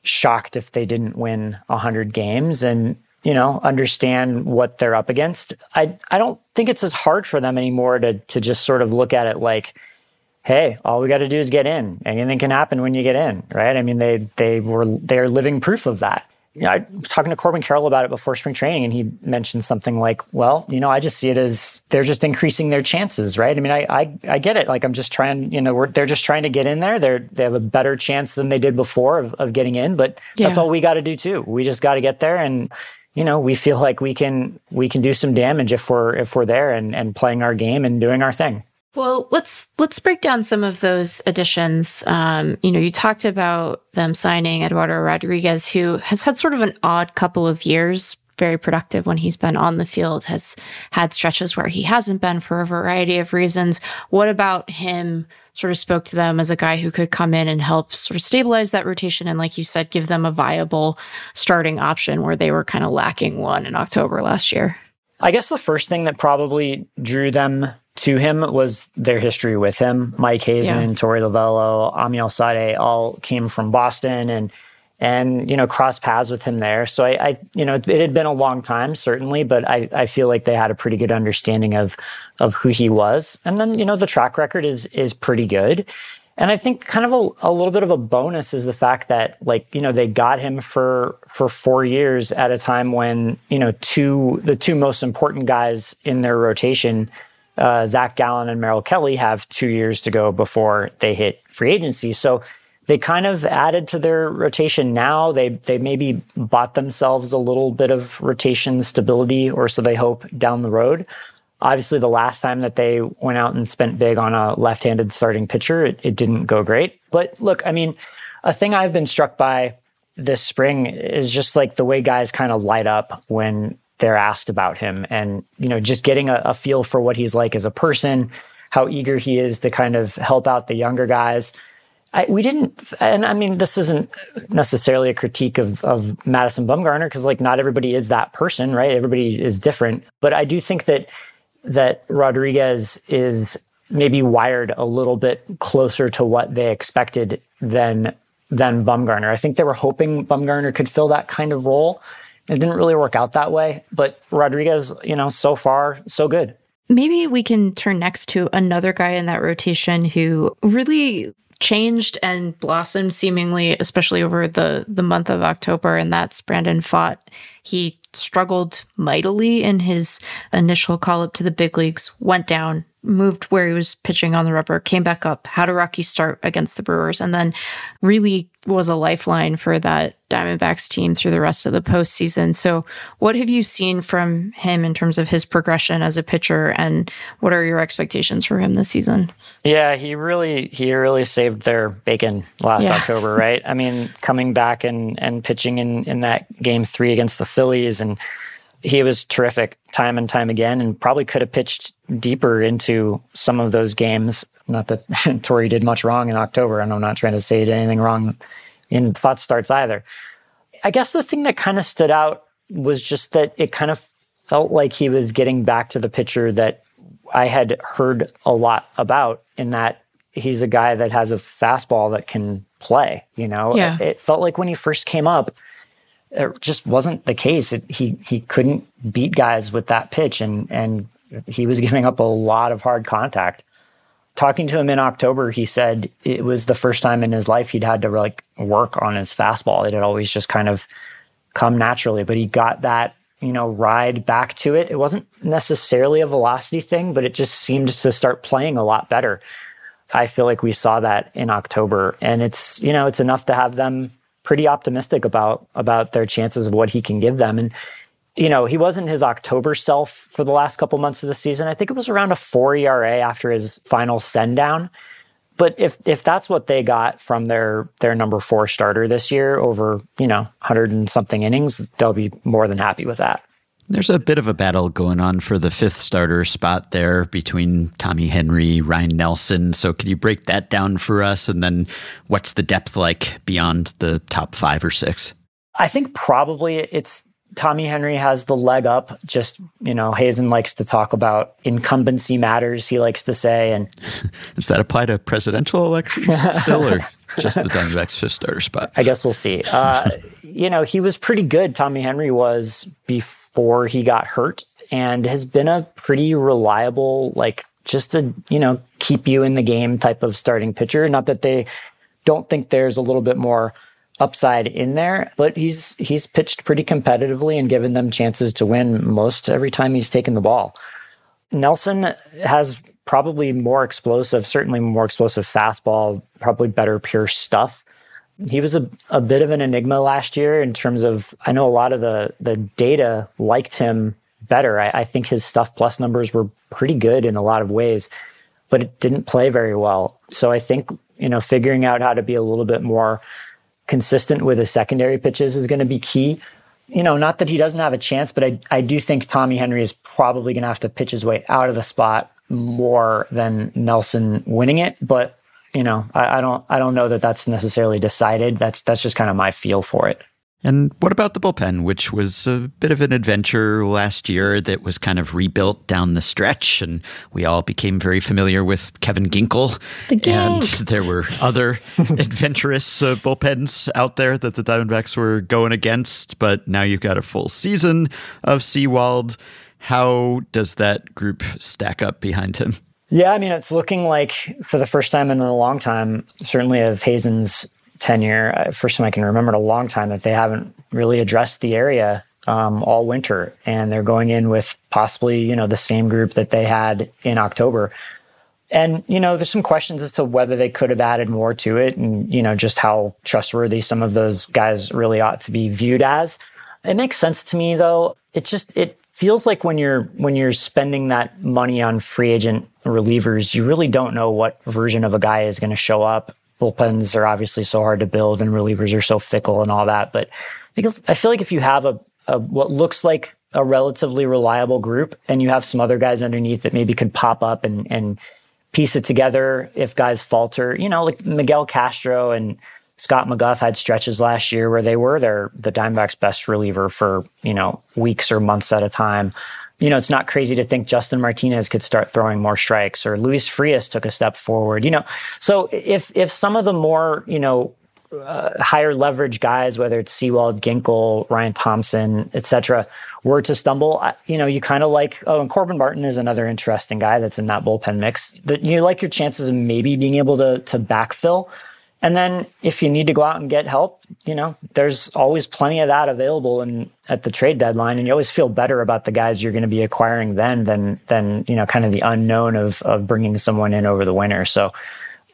S5: shocked if they didn't win 100 games and, you know, understand what they're up against. I, I don't think it's as hard for them anymore to, to just sort of look at it like, hey, all we got to do is get in. Anything can happen when you get in, right? I mean, they, they were, they're living proof of that you know, I was talking to Corbin Carroll about it before spring training, and he mentioned something like, "Well, you know, I just see it as they're just increasing their chances, right? I mean, I I, I get it. Like, I'm just trying, you know, we're, they're just trying to get in there. They're they have a better chance than they did before of, of getting in, but that's all we got to do too. We just got to get there, and you know, we feel like we can we can do some damage if we're if we're there and and playing our game and doing our thing.
S3: Well, let's let's break down some of those additions. Um, you know, you talked about them signing Eduardo Rodriguez, who has had sort of an odd couple of years. Very productive when he's been on the field. Has had stretches where he hasn't been for a variety of reasons. What about him? Sort of spoke to them as a guy who could come in and help sort of stabilize that rotation, and like you said, give them a viable starting option where they were kind of lacking one in October last year.
S5: I guess the first thing that probably drew them to him was their history with him. Mike Hazen,
S3: Yeah.
S5: Torey Lovullo, Amiel Sawdaye all came from Boston and and you know crossed paths with him there. So I, I you know it had been a long time certainly, but I, I feel like they had a pretty good understanding of of who he was. And then you know the track record is is pretty good. And I think kind of a, a little bit of a bonus is the fact that like, you know, they got him for for four years at a time when, you know, two the two most important guys in their rotation, uh, Zach Gallen and Merrill Kelly, have two years to go before they hit free agency. So they kind of added to their rotation now. They they maybe bought themselves a little bit of rotation stability, or so they hope down the road. Obviously, the last time that they went out and spent big on a left-handed starting pitcher, it, it didn't go great. But look, I mean, a thing I've been struck by this spring is just like the way guys kind of light up when they're asked about him, and you know, just getting a, a feel for what he's like as a person, how eager he is to kind of help out the younger guys. I, we didn't, and I mean, this isn't necessarily a critique of, of Madison Bumgarner because, like, not everybody is that person, right? Everybody is different. But I do think that that Rodriguez is maybe wired a little bit closer to what they expected than than Bumgarner. I think they were hoping Bumgarner could fill that kind of role. It didn't really work out that way, but Rodriguez, you know, so far so good.
S3: Maybe we can turn next to another guy in that rotation who really changed and blossomed seemingly, especially over the the month of October, and that's Brandon Pfaadt. He struggled mightily in his initial call up to the big leagues, went down, moved where he was pitching on the rubber, came back up, had a rocky start against the Brewers, and then really was a lifeline for that Diamondbacks team through the rest of the postseason. So, what have you seen from him in terms of his progression as a pitcher, and what are your expectations for him this season?
S5: Yeah, he really he really saved their bacon last yeah. October, right? I mean, coming back and and pitching in in that game three against the Phillies and he was terrific time and time again and probably could have pitched deeper into some of those games. Not that (laughs) Torey did much wrong in October, and I'm not trying to say anything wrong in Pfaadt starts either. I guess the thing that kind of stood out was just that it kind of felt like he was getting back to the pitcher that I had heard a lot about in that he's a guy that has a fastball that can play, you know?
S3: Yeah.
S5: It felt like when he first came up, it just wasn't the case. It, he he couldn't beat guys with that pitch, and and he was (laughs) giving up a lot of hard contact. Talking to him in October, he said it was the first time in his life he'd had to like work on his fastball. It had always just kind of come naturally, but he got that you know ride back to it. It wasn't necessarily a velocity thing, but it just seemed to start playing a lot better. I feel like we saw that in October, and it's you know it's enough to have them pretty optimistic about about their chances of what he can give them. And you know, he wasn't his October self for the last couple months of the season. I think it was around a four ERA after his final send down. But if if that's what they got from their their number four starter this year over you know hundred and something innings, they'll be more than happy with that.
S4: There's a bit of a battle going on for the fifth starter spot there between Tommy Henry, Ryan Nelson. So, could you break that down for us? And then, what's the depth like beyond the top five or six?
S5: I think probably it's Tommy Henry has the leg up. Just, you know, Hazen likes to talk about incumbency matters, he likes to say. And (laughs)
S4: does that apply to presidential elections still or (laughs) just the Diamondbacks fifth starter spot?
S5: I guess we'll see. Uh, you know, he was pretty good. Tommy Henry was before before he got hurt and has been a pretty reliable, like just to, you know, keep you in the game type of starting pitcher. Not that they don't think there's a little bit more upside in there, but he's he's pitched pretty competitively and given them chances to win most every time he's taken the ball. Nelson has probably more explosive, certainly more explosive fastball, probably better pure stuff he was a, a bit of an enigma last year in terms of I know a lot of the the data liked him better. I, I, think his stuff plus numbers were pretty good in a lot of ways, but it didn't play very well. So I think you know figuring out how to be a little bit more consistent with his secondary pitches is going to be key. You know, not that he doesn't have a chance, but I I do think Tommy Henry is probably going to have to pitch his way out of the spot more than Nelson winning it, but you know, I, I don't I don't know that that's necessarily decided. That's that's just kind of my feel for it.
S4: And what about the bullpen, which was a bit of an adventure last year that was kind of rebuilt down the stretch? And we all became very familiar with Kevin Ginkel.
S3: The
S4: and there were other (laughs) adventurous uh, bullpens out there that the Diamondbacks were going against. But now you've got a full season of Sewald. How does that group stack up behind him?
S5: Yeah, I mean, it's looking like for the first time in a long time, certainly of Hazen's tenure, uh, first time I can remember in a long time, that they haven't really addressed the area um, all winter, and they're going in with possibly you know the same group that they had in October. And you know, there's some questions as to whether they could have added more to it, and you know, just how trustworthy some of those guys really ought to be viewed as. It makes sense to me, though. It just it feels like when you're when you're spending that money on free agent relievers, you really don't know what version of a guy is going to show up. Bullpens are obviously so hard to build, and relievers are so fickle and all that. But I, think, I feel like if you have a, a what looks like a relatively reliable group, and you have some other guys underneath that maybe could pop up and and piece it together if guys falter, you know, like Miguel Castro and Scott McGough had stretches last year where they were their the Diamondbacks' best reliever for you know weeks or months at a time. You know, it's not crazy to think Justin Martinez could start throwing more strikes or Luis Frias took a step forward. You know, so if if some of the more you know uh, higher leverage guys, whether it's Sewald, Ginkel, Ryan Thompson, etc., were to stumble, you know, you kind of like, oh, and Corbin Martin is another interesting guy that's in that bullpen mix. That you like your chances of maybe being able to to backfill. And then if you need to go out and get help, you know, there's always plenty of that available and at the trade deadline. And you always feel better about the guys you're going to be acquiring then than than you know, kind of the unknown of of bringing someone in over the winter. So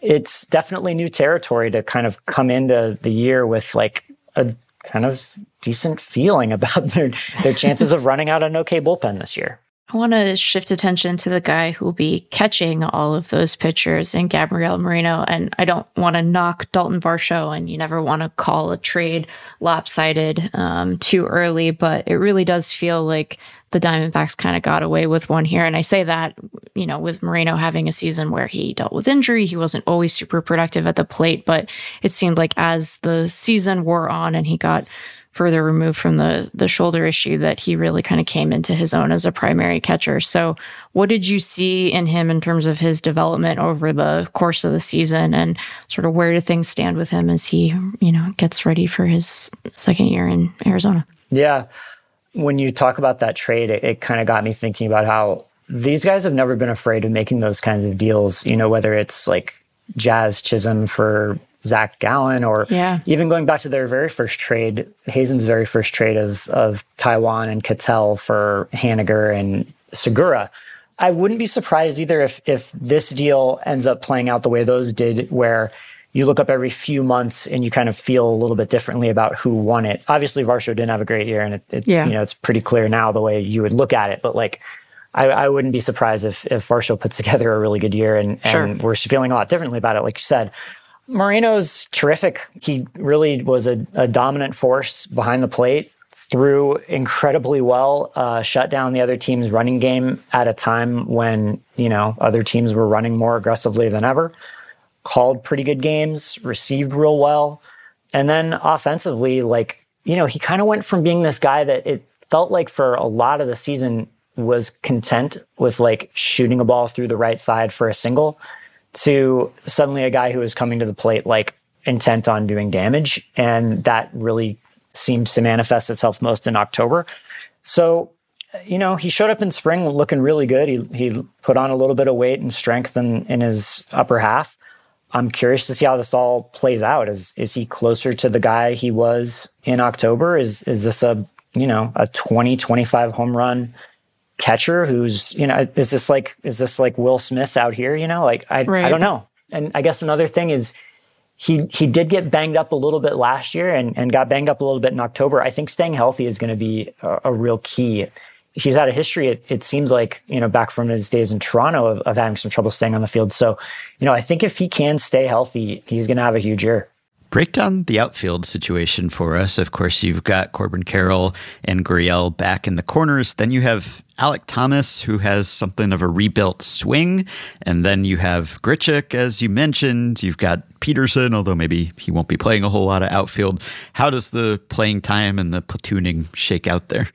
S5: it's definitely new territory to kind of come into the year with like a kind of decent feeling (laughs) about their their chances of running out an okay bullpen this year.
S3: I want to shift attention to the guy who will be catching all of those pitchers in Gabriel Moreno. And I don't want to knock Dalton Varsho, and you never want to call a trade lopsided um, too early, but it really does feel like the Diamondbacks kind of got away with one here. And I say that, you know, with Moreno having a season where he dealt with injury, he wasn't always super productive at the plate, but it seemed like as the season wore on and he got further removed from the the shoulder issue that he really kind of came into his own as a primary catcher. So, what did you see in him in terms of his development over the course of the season and sort of where do things stand with him as he, you know, gets ready for his second year in Arizona?
S5: Yeah when you talk about that trade, it, it kind of got me thinking about how these guys have never been afraid of making those kinds of deals. You know, whether it's like Jazz Chisholm for Zach Gallen, or
S3: yeah.
S5: even going back to their very first trade, Hazen's very first trade of of Taijuan and Ketel for Haniger and Segura. I wouldn't be surprised either if if this deal ends up playing out the way those did, where you look up every few months and you kind of feel a little bit differently about who won it. Obviously, Varsho didn't have a great year, and it, it yeah. you know it's pretty clear now the way you would look at it. But like, I, I wouldn't be surprised if if Varsho puts together a really good year, and,
S3: sure.
S5: and we're feeling a lot differently about it. Like you said, Moreno's terrific. He really was a, a dominant force behind the plate. Threw incredibly well, uh, shut down the other team's running game at a time when you know other teams were running more aggressively than ever called pretty good games, received real well. And then offensively, like, you know, he kind of went from being this guy that it felt like for a lot of the season was content with like shooting a ball through the right side for a single to suddenly a guy who was coming to the plate like intent on doing damage. And that really seems to manifest itself most in October. So, you know, he showed up in spring looking really good. He, he put on a little bit of weight and strength in, in his upper half. I'm curious to see how this all plays out. Is is he closer to the guy he was in October? Is is this a you know a 20 25 home run catcher who's you know is this like is this like Will Smith out here? You know, like I right. I don't know. And I guess another thing is he he did get banged up a little bit last year and and got banged up a little bit in October. I think staying healthy is going to be a, a real key he's had a history, it, it, seems like, you know, back from his days in Toronto of, of having some trouble staying on the field. So, you know, I think if he can stay healthy, he's going to have a huge year.
S4: Break down the outfield situation for us. Of course, you've got Corbin Carroll and Gurriel back in the corners. Then you have Alek Thomas, who has something of a rebuilt swing. And then you have Grichuk, as you mentioned. You've got Pederson, although maybe he won't be playing a whole lot of outfield. How does the playing time and the platooning shake out there?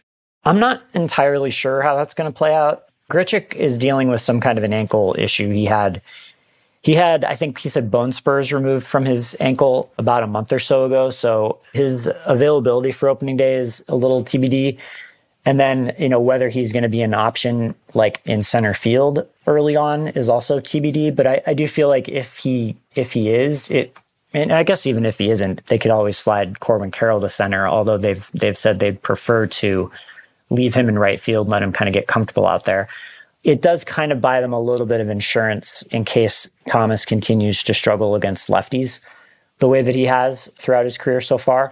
S5: I'm not entirely sure how that's going to play out. Grichuk is dealing with some kind of an ankle issue. He had, he had, I think he said bone spurs removed from his ankle about a month or so ago. So his availability for opening day is a little TBD. And then, you know, whether he's going to be an option like in center field early on is also TBD. But I, I do feel like if he, if he is, it, and I guess even if he isn't, they could always slide Corbin Carroll to center, although they've, they've said they'd prefer to leave him in right field, let him kind of get comfortable out there. It does kind of buy them a little bit of insurance in case Thomas continues to struggle against lefties the way that he has throughout his career so far.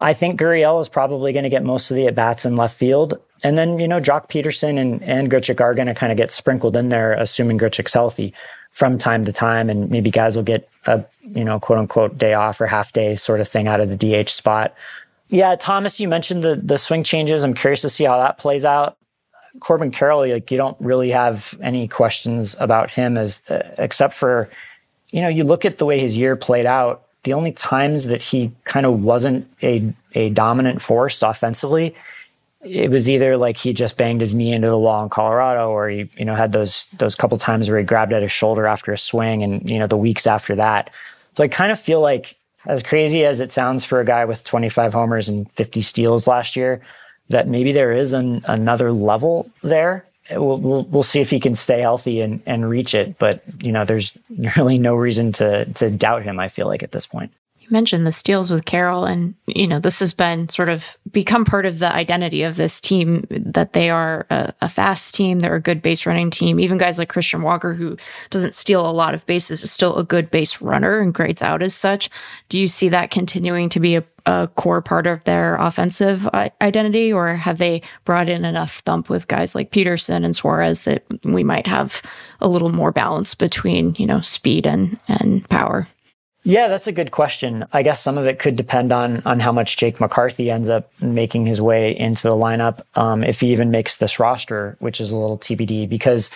S5: I think Gurriel is probably going to get most of the at bats in left field. And then, you know, Joc Pederson and, and Grichuk are going to kind of get sprinkled in there, assuming Grichuk's healthy from time to time. And maybe guys will get a, you know, quote unquote day off or half day sort of thing out of the DH spot. Yeah, Thomas, you mentioned the the swing changes. I'm curious to see how that plays out. Corbin Carroll, like you don't really have any questions about him as uh, except for, you know, you look at the way his year played out. The only times that he kind of wasn't a a dominant force offensively, it was either like he just banged his knee into the wall in Colorado, or he you know had those those couple times where he grabbed at his shoulder after a swing, and you know the weeks after that. So I kind of feel like as crazy as it sounds for a guy with 25 homers and 50 steals last year, that maybe there is an, another level there. We'll, we'll, we'll see if he can stay healthy and, and reach it. But, you know, there's (laughs) really no reason to, to doubt him, I feel like, at this point
S6: mentioned the steals with Carroll, and you know this has been sort of become part of the identity of this team that they are a, a, fast team, they're a good base running team. Even guys like Christian Walker, who doesn't steal a lot of bases, is still a good base runner and grades out as such. Do you see that continuing to be a, a core part of their offensive identity, or have they brought in enough thump with guys like Pederson and Suarez that we might have a little more balance between you know speed and and power?
S5: Yeah, that's a good question. I guess some of it could depend on on how much Jake McCarthy ends up making his way into the lineup, um, if he even makes this roster, which is a little TBD. Because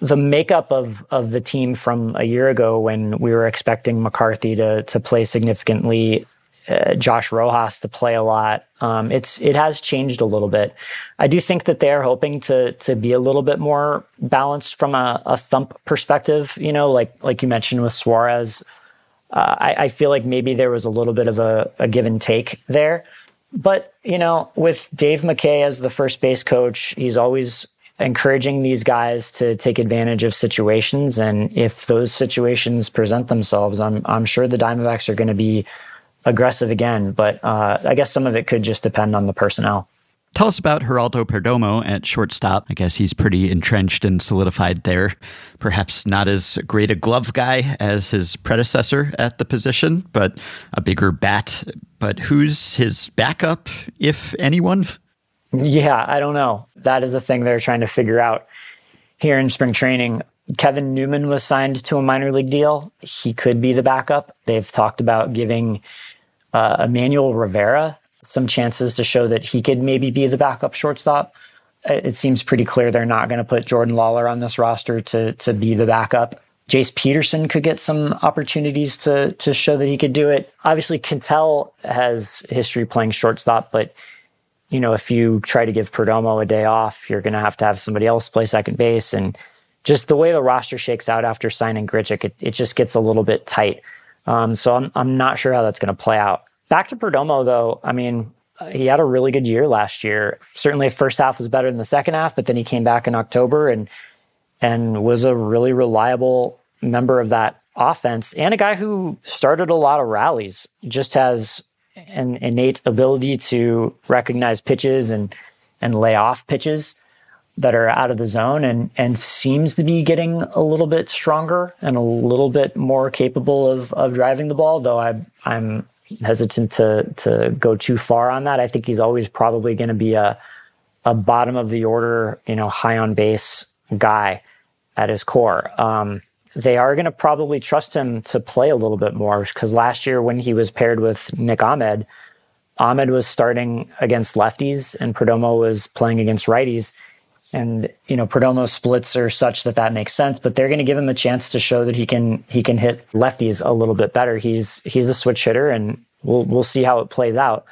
S5: the makeup of of the team from a year ago, when we were expecting McCarthy to to play significantly, uh, Josh Rojas to play a lot, um, it's it has changed a little bit. I do think that they are hoping to to be a little bit more balanced from a, a thump perspective. You know, like like you mentioned with Suarez uh, I, I, feel like maybe there was a little bit of a, a give and take there. But, you know, with Dave McKay as the first base coach, he's always encouraging these guys to take advantage of situations. And if those situations present themselves, I'm, I'm sure the Diamondbacks are going to be aggressive again. But uh, I guess some of it could just depend on the personnel.
S4: Tell us about Geraldo Perdomo at shortstop. I guess he's pretty entrenched and solidified there. Perhaps not as great a glove guy as his predecessor at the position, but a bigger bat. But who's his backup, if anyone?
S5: Yeah, I don't know. That is a thing they're trying to figure out here in spring training. Kevin Newman was signed to a minor league deal. He could be the backup. They've talked about giving uh, Emmanuel Rivera some chances to show that he could maybe be the backup shortstop. It seems pretty clear they're not going to put Jordan Lawlar on this roster to to be the backup. Jace Peterson could get some opportunities to to show that he could do it. Obviously, Ketel has history playing shortstop, but you know if you try to give Perdomo a day off, you're going to have to have somebody else play second base, and just the way the roster shakes out after signing Grichuk, it, it just gets a little bit tight. Um, so I'm I'm not sure how that's going to play out. Back to Perdomo, though, I mean, uh, he had a really good year last year. Certainly, the first half was better than the second half, but then he came back in October and and was a really reliable member of that offense and a guy who started a lot of rallies. Just has an innate ability to recognize pitches and and lay off pitches that are out of the zone and and seems to be getting a little bit stronger and a little bit more capable of of driving the ball though I I'm hesitant to to go too far on that. I think he's always probably going to be a a bottom of the order, you know, high on base guy at his core. Um, they are going to probably trust him to play a little bit more because last year when he was paired with Nick Ahmed, Ahmed was starting against lefties and Perdomo was playing against righties. And you know, Perdomo's splits are such that that makes sense, but they're going to give him a chance to show that he can he can hit lefties a little bit better. He's he's a switch hitter, and we'll we'll see how it plays out.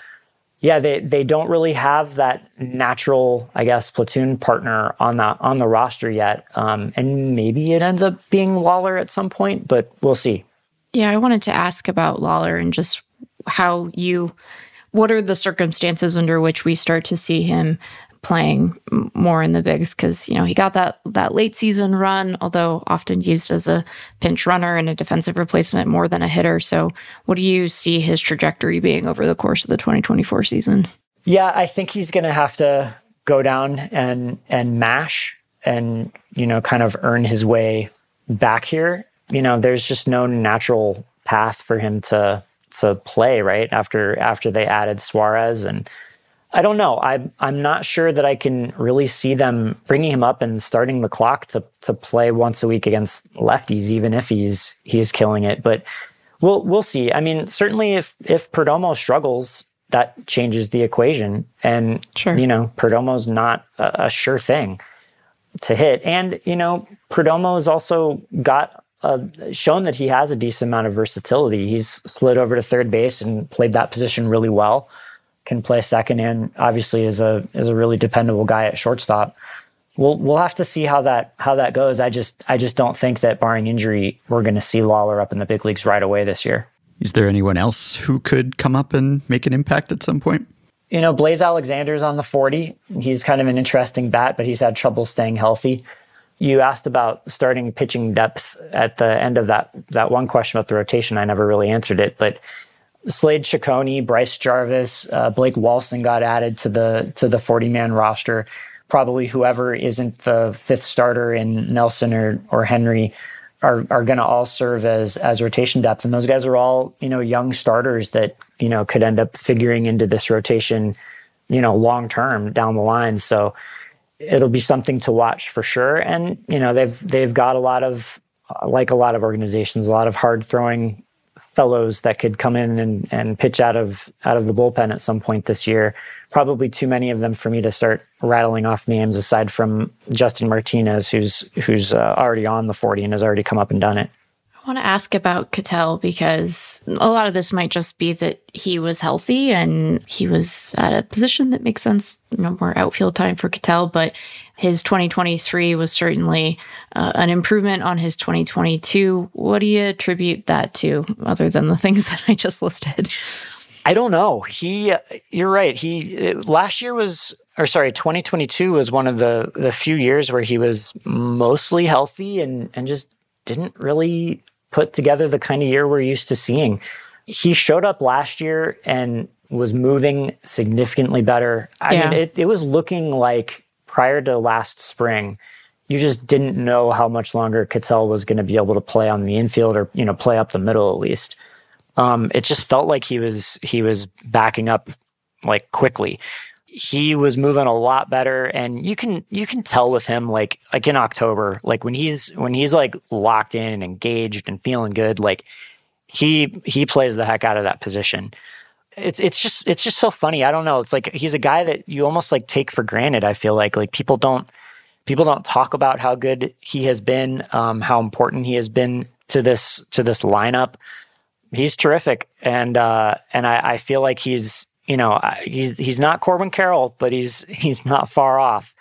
S5: Yeah, they they don't really have that natural, I guess, platoon partner on the on the roster yet, um, and maybe it ends up being Lawlar at some point, but we'll see.
S6: Yeah, I wanted to ask about Lawlar and just how you what are the circumstances under which we start to see him playing more in the bigs because you know he got that that late season run, although often used as a pinch runner and a defensive replacement more than a hitter. So, what do you see his trajectory being over the course of the 2024 season?
S5: Yeah, I think he's going to have to go down and and mash and you know kind of earn his way back here. You know, there's just no natural path for him to to play right after after they added Suarez and I don't know. I'm I'm not sure that I can really see them bringing him up and starting the clock to to play once a week against lefties, even if he's he's killing it. But we'll we'll see. I mean, certainly if if Perdomo struggles, that changes the equation. And sure. you know, Perdomo's not a, a sure thing to hit. And you know, Perdomo's also got uh, shown that he has a decent amount of versatility. He's slid over to third base and played that position really well can play second and obviously is a is a really dependable guy at shortstop. We'll we'll have to see how that how that goes. I just I just don't think that barring injury we're going to see Lawlar up in the big leagues right away this year.
S4: Is there anyone else who could come up and make an impact at some point?
S5: You know, Blaze Alexander's on the 40. He's kind of an interesting bat, but he's had trouble staying healthy. You asked about starting pitching depth at the end of that that one question about the rotation. I never really answered it, but Slade Cecconi, Bryce Jarvis, uh, Blake Walston got added to the to the 40 man roster. Probably whoever isn't the fifth starter in Nelson or or Henry are are going to all serve as as rotation depth, and those guys are all you know young starters that you know could end up figuring into this rotation, you know, long term down the line. So it'll be something to watch for sure. And you know they've they've got a lot of like a lot of organizations, a lot of hard throwing fellows that could come in and, and pitch out of out of the bullpen at some point this year. Probably too many of them for me to start rattling off names aside from Justin Martinez, who's who's uh, already on the 40 and has already come up and done it.
S6: I want to ask about Ketel because a lot of this might just be that he was healthy and he was at a position that makes sense, you know, more outfield time for Ketel, but his 2023 was certainly uh, an improvement on his 2022. What do you attribute that to, other than the things (laughs) that I just listed?
S5: I don't know. He, you're right. He last year was, or sorry, 2022 was one of the the few years where he was mostly healthy and and just didn't really put together the kind of year we're used to seeing. He showed up last year and was moving significantly better. I yeah. mean, it, it was looking like prior to last spring, you just didn't know how much longer Ketel was going to be able to play on the infield or, you know, play up the middle at least. Um, it just felt like he was he was backing up like quickly he was moving a lot better and you can you can tell with him like like in October like when he's when he's like locked in and engaged and feeling good like he he plays the heck out of that position it's it's just it's just so funny I don't know it's like he's a guy that you almost like take for granted I feel like like people don't people don't talk about how good he has been um, how important he has been to this to this lineup he's terrific and uh and I, I feel like he's you know, he's he's not Corbin Carroll, but he's (laughs) he's not far off.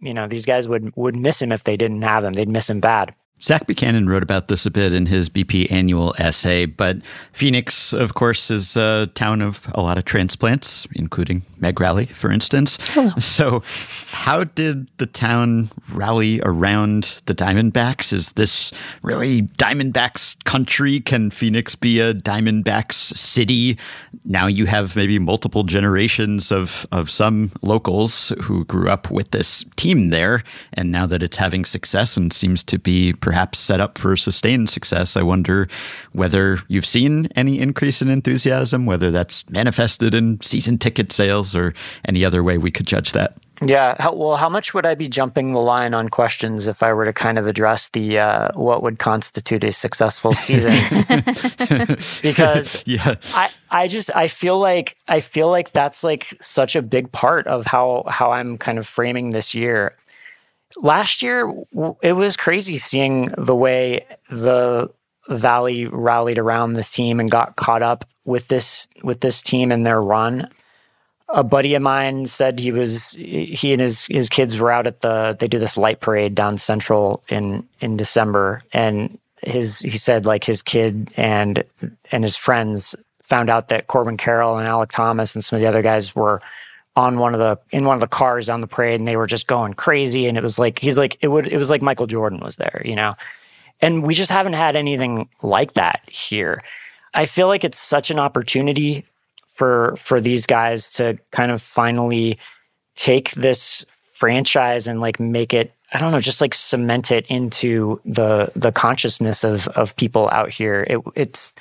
S5: You know, these guys would would miss him if they didn't have him. They'd miss him bad.
S4: Zach Buchanan wrote about this a bit in his BP annual essay, but Phoenix, of course, is a town of a lot of transplants, including Meg Rowley, for instance. Hello. So, how did the town rally around the Diamondbacks? Is this really Diamondbacks country? Can Phoenix be a Diamondbacks city? Now you have maybe multiple generations of, of some locals who grew up with this team there, and now that it's having success and seems to be perhaps set up for sustained success. I wonder whether you've seen any increase in enthusiasm, whether that's manifested in season ticket sales or any other way we could judge that.
S5: Yeah. How, well, how much would I be jumping the line on questions if I were to kind of address the uh, what would constitute a successful season? (laughs) because yeah. I, I just I feel like I feel like that's like such a big part of how how I'm kind of framing this year last year it was crazy seeing the way the Valley rallied around this team and got caught up with this with this team and their run. A buddy of mine said he was he and his his kids were out at the they do this light parade down central in in December and his he said like his kid and and his friends found out that Corbin Carroll and Alek Thomas and some of the other guys were on one of the in one of the cars on the parade and they were just going crazy and it was like he's like it would it was like Michael Jordan was there, you know. And we just haven't had anything like that here. I feel like it's such an opportunity for for these guys to kind of finally take this franchise and like make it I don't know, just like cement it into the the consciousness of of people out here. It, it's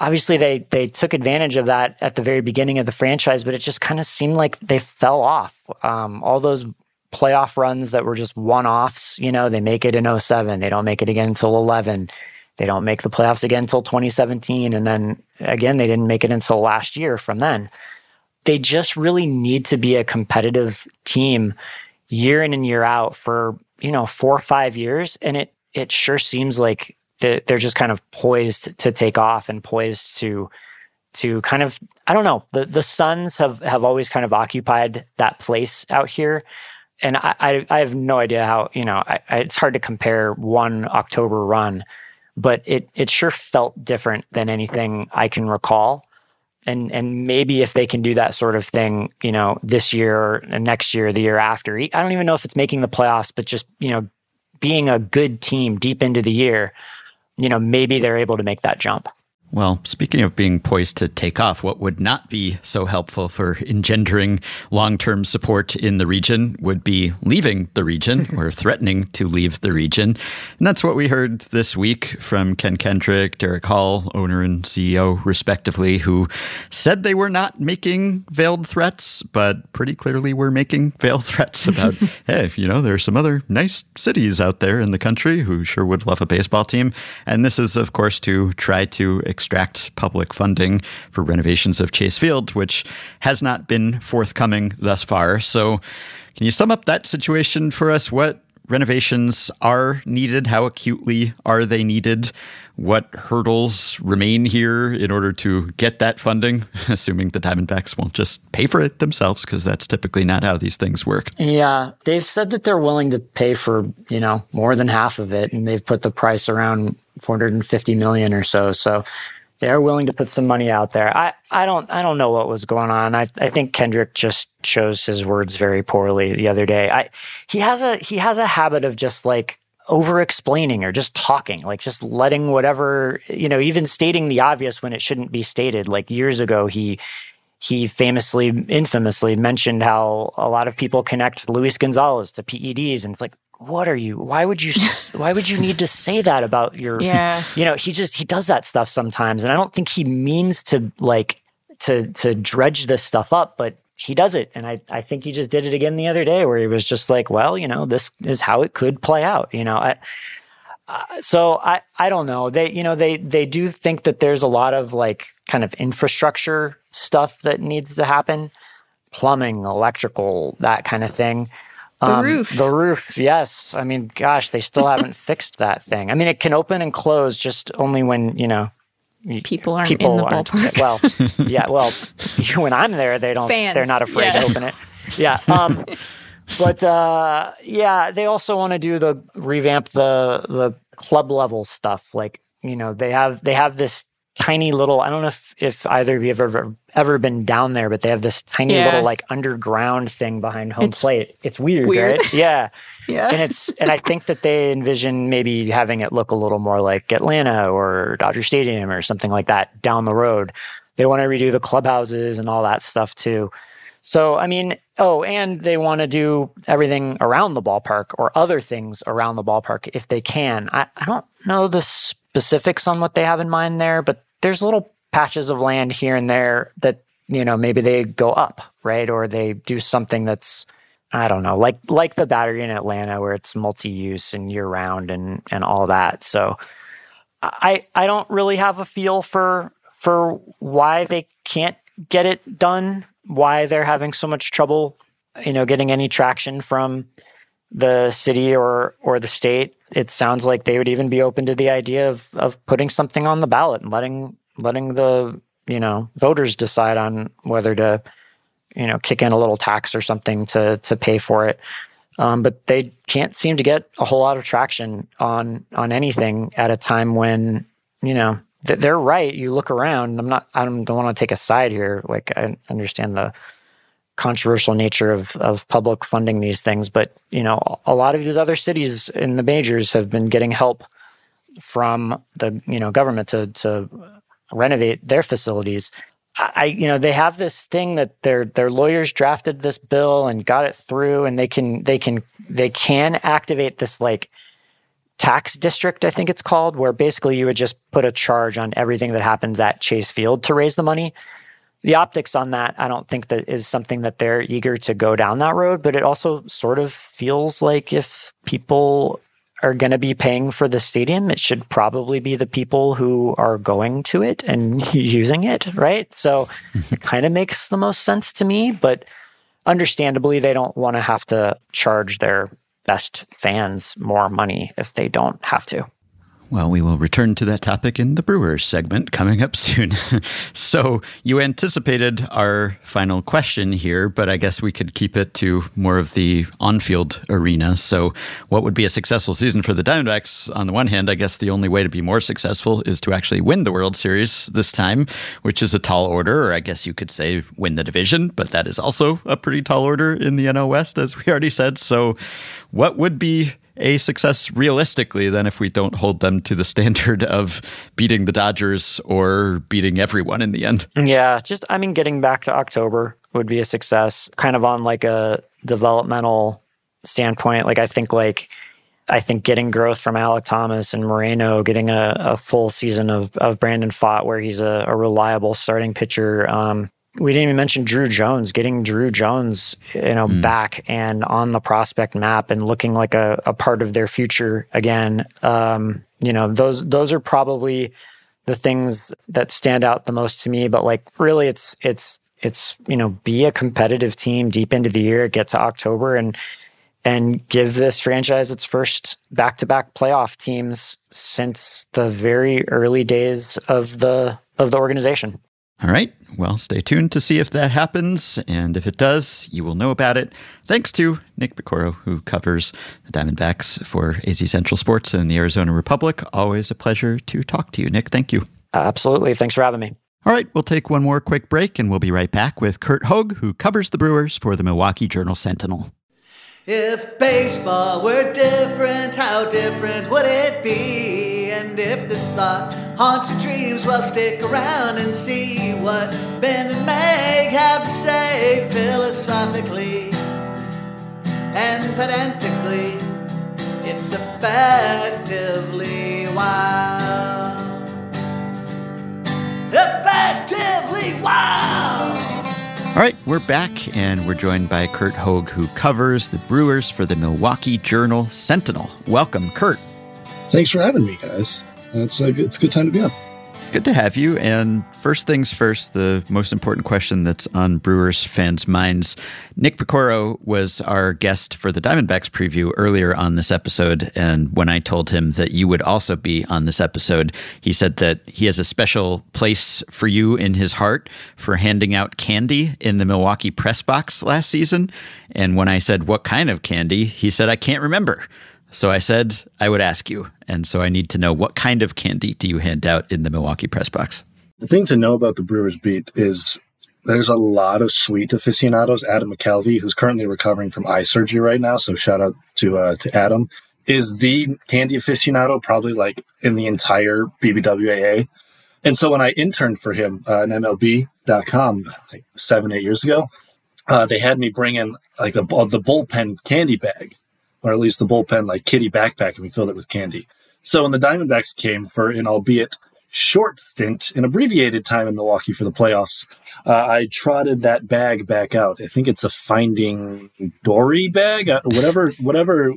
S5: obviously they they took advantage of that at the very beginning of the franchise, but it just kind of seemed like they fell off. Um, all those playoff runs that were just one offs, you know, they make it in 07, they don't make it again until 11. They don't make the playoffs again until 2017. And then again, they didn't make it until last year from then. They just really need to be a competitive team year in and year out for, you know, four or five years. And it, it sure seems like they're just kind of poised to take off and poised to to kind of I don't know the the Suns have have always kind of occupied that place out here, and I I, I have no idea how you know I, I, it's hard to compare one October run but it it sure felt different than anything I can recall. And and maybe if they can do that sort of thing, you know, this year and next year, the year after, I don't even know if it's making the playoffs, but just you know, being a good team deep into the year, you know, maybe they're able to make that jump.
S4: Well, speaking of being poised to take off, what would not be so helpful for engendering long term support in the region would be leaving the region (laughs) or threatening to leave the region. And that's what we heard this week from Ken Kendrick, Derrick Hall, owner and CEO, respectively, who said they were not making veiled threats, but pretty clearly were making (laughs) veiled threats about, (laughs) hey, you know, there are some other nice cities out there in the country who sure would love a baseball team. And this is, of course, to try to extract public funding for renovations of Chase Field, which has not been forthcoming thus far. So, can you sum up that situation for us? What renovations are needed? How acutely are they needed? What hurdles remain here in order to get that funding? (laughs) Assuming the Diamondbacks won't just pay for it themselves, because that's typically not how these things work.
S5: Yeah, they've said that they're willing to pay for you know more than half of it, and they've put the price around 450 million or so. So they're willing to put some money out there. I, I don't I don't know what was going on. I I think Kendrick just chose his words very poorly the other day. I he has a he has a habit of just like over explaining or just talking, like just letting whatever, you know, even stating the obvious when it shouldn't be stated. Like years ago he he famously, infamously mentioned how a lot of people connect Luis Gonzalez to PEDs, and it's like, what are you? Why would you? (laughs) why would you need to say that about your?
S6: Yeah.
S5: You know, he just he does that stuff sometimes, and I don't think he means to like to to dredge this stuff up, but he does it, and I I think he just did it again the other day, where he was just like, well, you know, this is how it could play out. You know, I. Uh, so I, I don't know. They, you know, they, they do think that there's a lot of like kind of infrastructure stuff that needs to happen, plumbing, electrical, that kind of thing.
S6: The um, roof.
S5: The roof, yes. I mean, gosh, they still haven't fixed that thing. I mean, it can open and close just only when, you know,
S6: people aren't people in the aren't, ballpark. (laughs)
S5: Well, yeah, (laughs) well, (laughs) when I'm there, they don't, Fans, they're not afraid yeah. to open it. Yeah. Um, but uh, yeah, they also want to do the revamp the the club level stuff. Like you know, they have they have this tiny little. I don't know if if either of you have ever ever been down there, but they have this tiny yeah. little like underground thing behind home it's plate. It's weird, weird. right? (laughs) Yeah, yeah. And it's and I think that they envision maybe having it look a little more like Atlanta or Dodger Stadium or something like that down the road. They want to redo the clubhouses and all that stuff too. So, I mean, oh, and they want to do everything around the ballpark or other things around the ballpark if they can. I, I don't know the specifics on what they have in mind there, but there's little patches of land here and there that, you know, maybe they go up, right? Or they do something that's, I don't know, like like the battery in Atlanta where it's multi-use and year round and and all that. So I I don't really have a feel for for why they can't get it done why they're having so much trouble, you know, getting any traction from the city or or the state. It sounds like they would even be open to the idea of of putting something on the ballot and letting letting the you know voters decide on whether to you know kick in a little tax or something to to pay for it. Um, but they can't seem to get a whole lot of traction on on anything at a time when you know they're right. You look around. I'm not. I don't, don't want to take a side here. Like I understand the controversial nature of of public funding these things, but you know, a lot of these other cities in the majors have been getting help from the you know government to to renovate their facilities. I you know they have this thing that their their lawyers drafted this bill and got it through, and they can they can they can activate this like tax district, I think it's called, where basically you would just put a charge on everything that happens at Chase Field to raise the money. The optics on that, I don't think that is something that they're eager to go down that road, but it also sort of feels like if people are going to be paying for the stadium, it should probably be the people who are going to it and (laughs) using it, right? So mm-hmm. it kind of makes the most sense to me, but understandably, they don't want to have to charge their best fans more money if they don't have to.
S4: Well, we will return to that topic in the Brewers segment coming up soon. (laughs) so, you anticipated our final question here, but I guess we could keep it to more of the on field arena. So, what would be a successful season for the Diamondbacks? On the one hand, I guess the only way to be more successful is to actually win the World Series this time, which is a tall order, or I guess you could say win the division, but that is also a pretty tall order in the NL West, as we already said. So, what would be a success realistically than if we don't hold them to the standard of beating the Dodgers or beating everyone in the end.
S5: Yeah, just I mean getting back to October would be a success kind of on like a developmental standpoint. Like I think like I think getting growth from Alek Thomas and Moreno, getting a, a full season of, of Brandon Pfaadt where he's a, a reliable starting pitcher, um, we didn't even mention Druw Jones, getting Druw Jones, you know, mm. back and on the prospect map and looking like a, a part of their future again. Um, you know, those those are probably the things that stand out the most to me. But like, really, it's it's it's you know, be a competitive team deep into the year, get to October, and and give this franchise its first back-to-back playoff teams since the very early days of the of the organization.
S4: All right. Well, stay tuned to see if that happens. And if it does, you will know about it. Thanks to Nick Piecoro, who covers the Diamondbacks for AZ Central Sports and the Arizona Republic. Always a pleasure to talk to you, Nick. Thank you.
S5: Absolutely. Thanks for having me.
S4: All right. We'll take one more quick break and we'll be right back with Curt Hogg, who covers the Brewers for the Milwaukee Journal Sentinel.
S2: If baseball were different, how different would it be? And if this thought haunts your dreams, well, stick around and see what Ben and Meg have to say philosophically and pedantically. It's effectively wild. Effectively wild!
S4: All right, we're back and we're joined by Curt Hogg, who covers the Brewers for the Milwaukee Journal Sentinel. Welcome, Curt.
S7: Thanks for having me, guys. It's a, it's a good time to be on.
S4: Good to have you. And first things first, the most important question that's on Brewers fans' minds. Nick Piecoro was our guest for the Diamondbacks preview earlier on this episode. And when I told him that you would also be on this episode, he said that he has a special place for you in his heart for handing out candy in the Milwaukee press box last season. And when I said, What kind of candy? he said, I can't remember. So I said I would ask you. And so I need to know what kind of candy do you hand out in the Milwaukee press box?
S7: The thing to know about the Brewers beat is there's a lot of sweet aficionados. Adam McCalvy, who's currently recovering from eye surgery right now, so shout out to uh, to Adam, is the candy aficionado probably like in the entire BBWAA. And so when I interned for him uh, at MLB.com like seven eight years ago, uh, they had me bring in like the the bullpen candy bag or at least the bullpen like kitty backpack, and we filled it with candy. So when the Diamondbacks came for an albeit short stint, an abbreviated time in Milwaukee for the playoffs, uh, I trotted that bag back out. I think it's a Finding Dory bag, uh, whatever whatever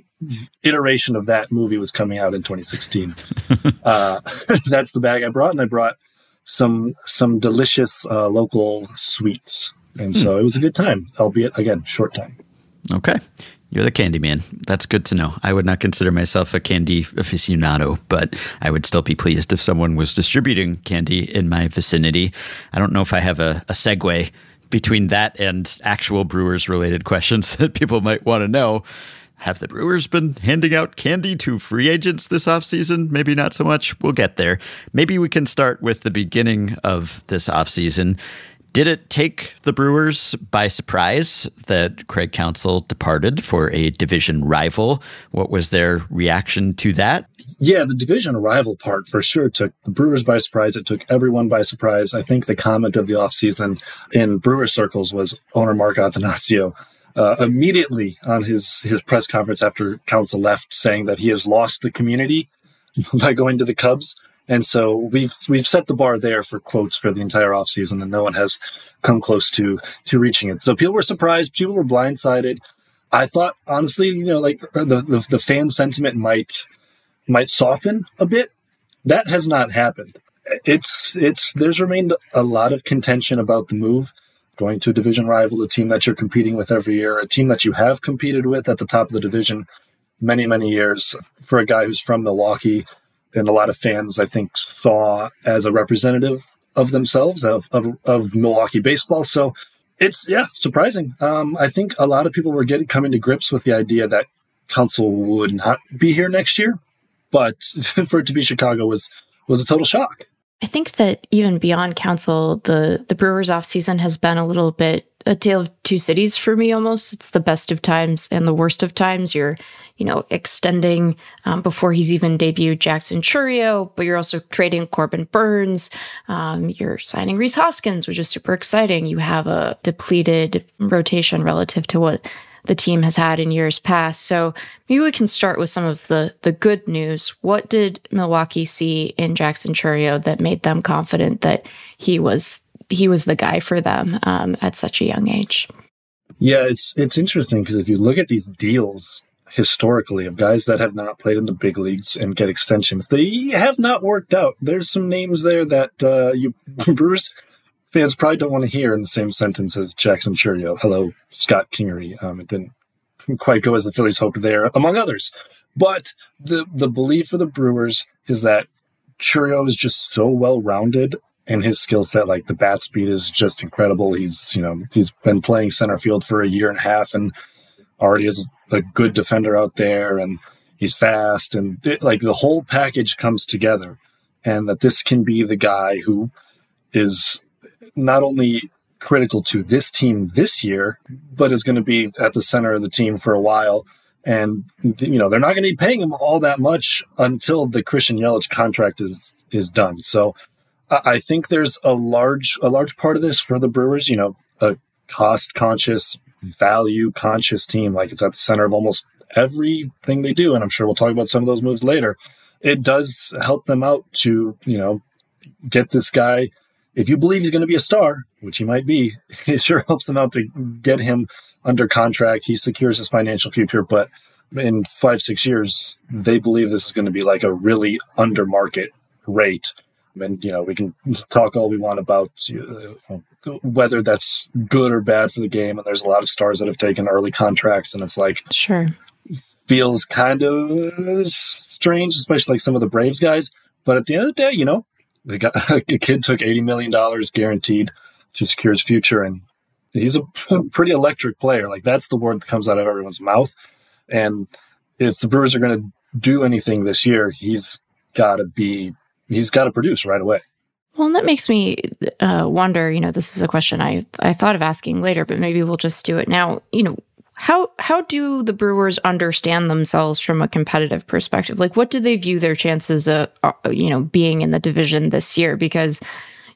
S7: iteration of that movie was coming out in 2016. (laughs) uh, (laughs) that's the bag I brought, and I brought some some delicious uh, local sweets, and so it was a good time, albeit again short time.
S4: Okay. You're the candy man. That's good to know. I would not consider myself a candy aficionado, but I would still be pleased if someone was distributing candy in my vicinity. I don't know if I have a, a segue between that and actual Brewers related questions (laughs) that people might want to know. Have the Brewers been handing out candy to free agents this offseason? Maybe not so much. We'll get there. Maybe we can start with the beginning of this offseason. Did it take the Brewers by surprise that Craig Counsell departed for a division rival? What was their reaction to that?
S7: Yeah, the division rival part for sure took the Brewers by surprise. It took everyone by surprise. I think the comment of the offseason in Brewer circles was owner Mark Attanasio uh, immediately on his, his press conference after Counsell left saying that he has lost the community (laughs) by going to the Cubs. And so we've we've set the bar there for quotes for the entire offseason, and no one has come close to to reaching it. So people were surprised, people were blindsided. I thought honestly, you know, like uh, the, the, the fan sentiment might might soften a bit. That has not happened. It's it's there's remained a lot of contention about the move going to a division rival, a team that you're competing with every year, a team that you have competed with at the top of the division many, many years. For a guy who's from Milwaukee, and a lot of fans, I think, saw as a representative of themselves of of, of Milwaukee baseball. So it's yeah, surprising. Um, I think a lot of people were getting coming to grips with the idea that Counsell would not be here next year, but (laughs) for it to be Chicago was was a total shock.
S3: I think that even beyond Counsell, the the Brewers offseason has been a little bit a tale of two cities for me almost. It's the best of times and the worst of times. You're, you know, extending um, before he's even debuted Jackson Chourio, but you're also trading Corbin Burnes. Um, you're signing Rhys Hoskins, which is super exciting. You have a depleted rotation relative to what the team has had in years past. So maybe we can start with some of the the good news. What did Milwaukee see in Jackson Chourio that made them confident that he was he was the guy for them um, at such a young age?
S7: Yeah, it's it's interesting because if you look at these deals historically of guys that have not played in the big leagues and get extensions, they have not worked out. There's some names there that uh, you (laughs) Brewers fans probably don't want to hear in the same sentence as Jackson Chourio. Hello, Scott Kingery. Um, it didn't quite go as the Phillies hoped there, among others. But the the belief of the Brewers is that Chourio is just so well rounded and his skill set, like the bat speed is just incredible. He's, you know, he's been playing center field for a year and a half and already is a good defender out there and he's fast and it, like the whole package comes together and that this can be the guy who is not only critical to this team this year, but is going to be at the center of the team for a while. And you know they're not going to be paying him all that much until the Christian Yelich contract is is done. So I think there's a large a large part of this for the Brewers. You know, a cost conscious, value conscious team. Like it's at the center of almost everything they do, and I'm sure we'll talk about some of those moves later. It does help them out to you know get this guy if you believe he's going to be a star, which he might be, (laughs) it sure helps them out to get him under contract. He secures his financial future, but in five, six years, they believe this is going to be like a really under market rate. And, you know, we can talk all we want about uh, whether that's good or bad for the game. And there's a lot of stars that have taken early contracts, and it's like,
S3: sure,
S7: feels kind of strange, especially like some of the Braves guys. But at the end of the day, you know, the, guy, (laughs) the kid took $80 million guaranteed to secure his future. And he's a (laughs) pretty electric player. Like that's the word that comes out of everyone's mouth. And if the Brewers are going to do anything this year, he's got to be, he's got to produce right away.
S3: Well, and that makes me uh, wonder. You know, this is a question I I thought of asking later, but maybe we'll just do it now. You know, how how do the Brewers understand themselves from a competitive perspective? Like, what do they view their chances of, uh, you know, being in the division this year? Because,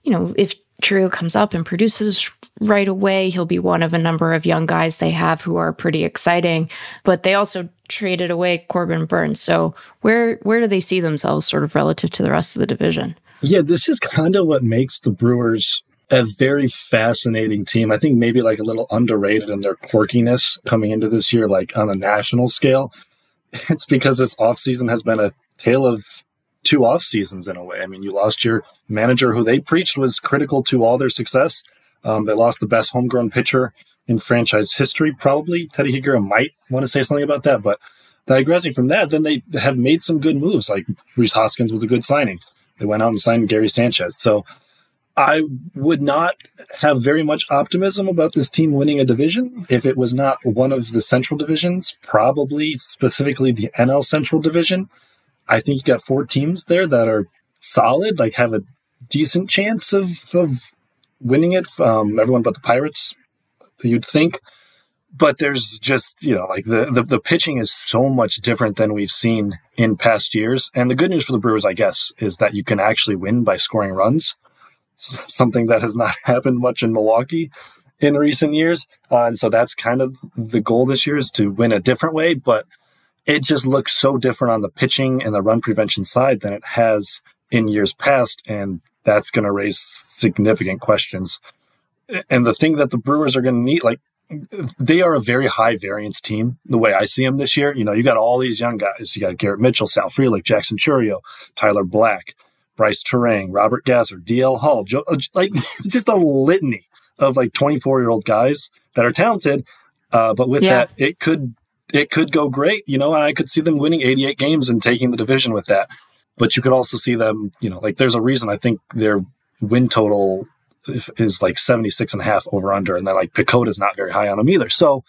S3: you know, if Chourio comes up and produces right away, he'll be one of a number of young guys they have who are pretty exciting. But they also traded away Corbin Burnes. So where where do they see themselves sort of relative to the rest of the division?
S7: Yeah, this is kind of what makes the Brewers a very fascinating team. I think maybe like a little underrated in their quirkiness coming into this year, like on a national scale. (laughs) It's because this offseason has been a tale of two off seasons in a way. I mean, you lost your manager who they preached was critical to all their success. Um, they lost the best homegrown pitcher in franchise history, probably. Teddy Higuera might want to say something about that, but digressing from that, then they have made some good moves. Like Rhys Hoskins was a good signing. They went out and signed Gary Sanchez. So I would not have very much optimism about this team winning a division if it was not one of the central divisions, probably specifically the NL Central Division. I think you got four teams there that are solid, like have a decent chance of, of winning it. Um, everyone but the Pirates, you'd think. But there's just, you know, like the, the, the pitching is so much different than we've seen in past years. And the good news for the Brewers, I guess, is that you can actually win by scoring runs something that has not (laughs) happened much in Milwaukee in recent years. Uh, and so that's kind of the goal this year is to win a different way. But it just looks so different on the pitching and the run prevention side than it has in years past. And that's going to raise significant questions. And the thing that the Brewers are going to need, like, they are a very high variance team. The way I see them this year, you know, you got all these young guys. You got Garrett Mitchell, Sal Frelick, Jackson Chourio, Tyler Black. Bryce Turang, Robert Gasser, DL Hall, Joe, uh, like (laughs) just a litany of like 24 year old guys that are talented. Uh, but with yeah. that, it could it could go great, you know, and I could see them winning 88 games and taking the division with that. But you could also see them, you know, like there's a reason I think their win total is like 76 and a half over under. And then like PECOTA is not very high on them either. So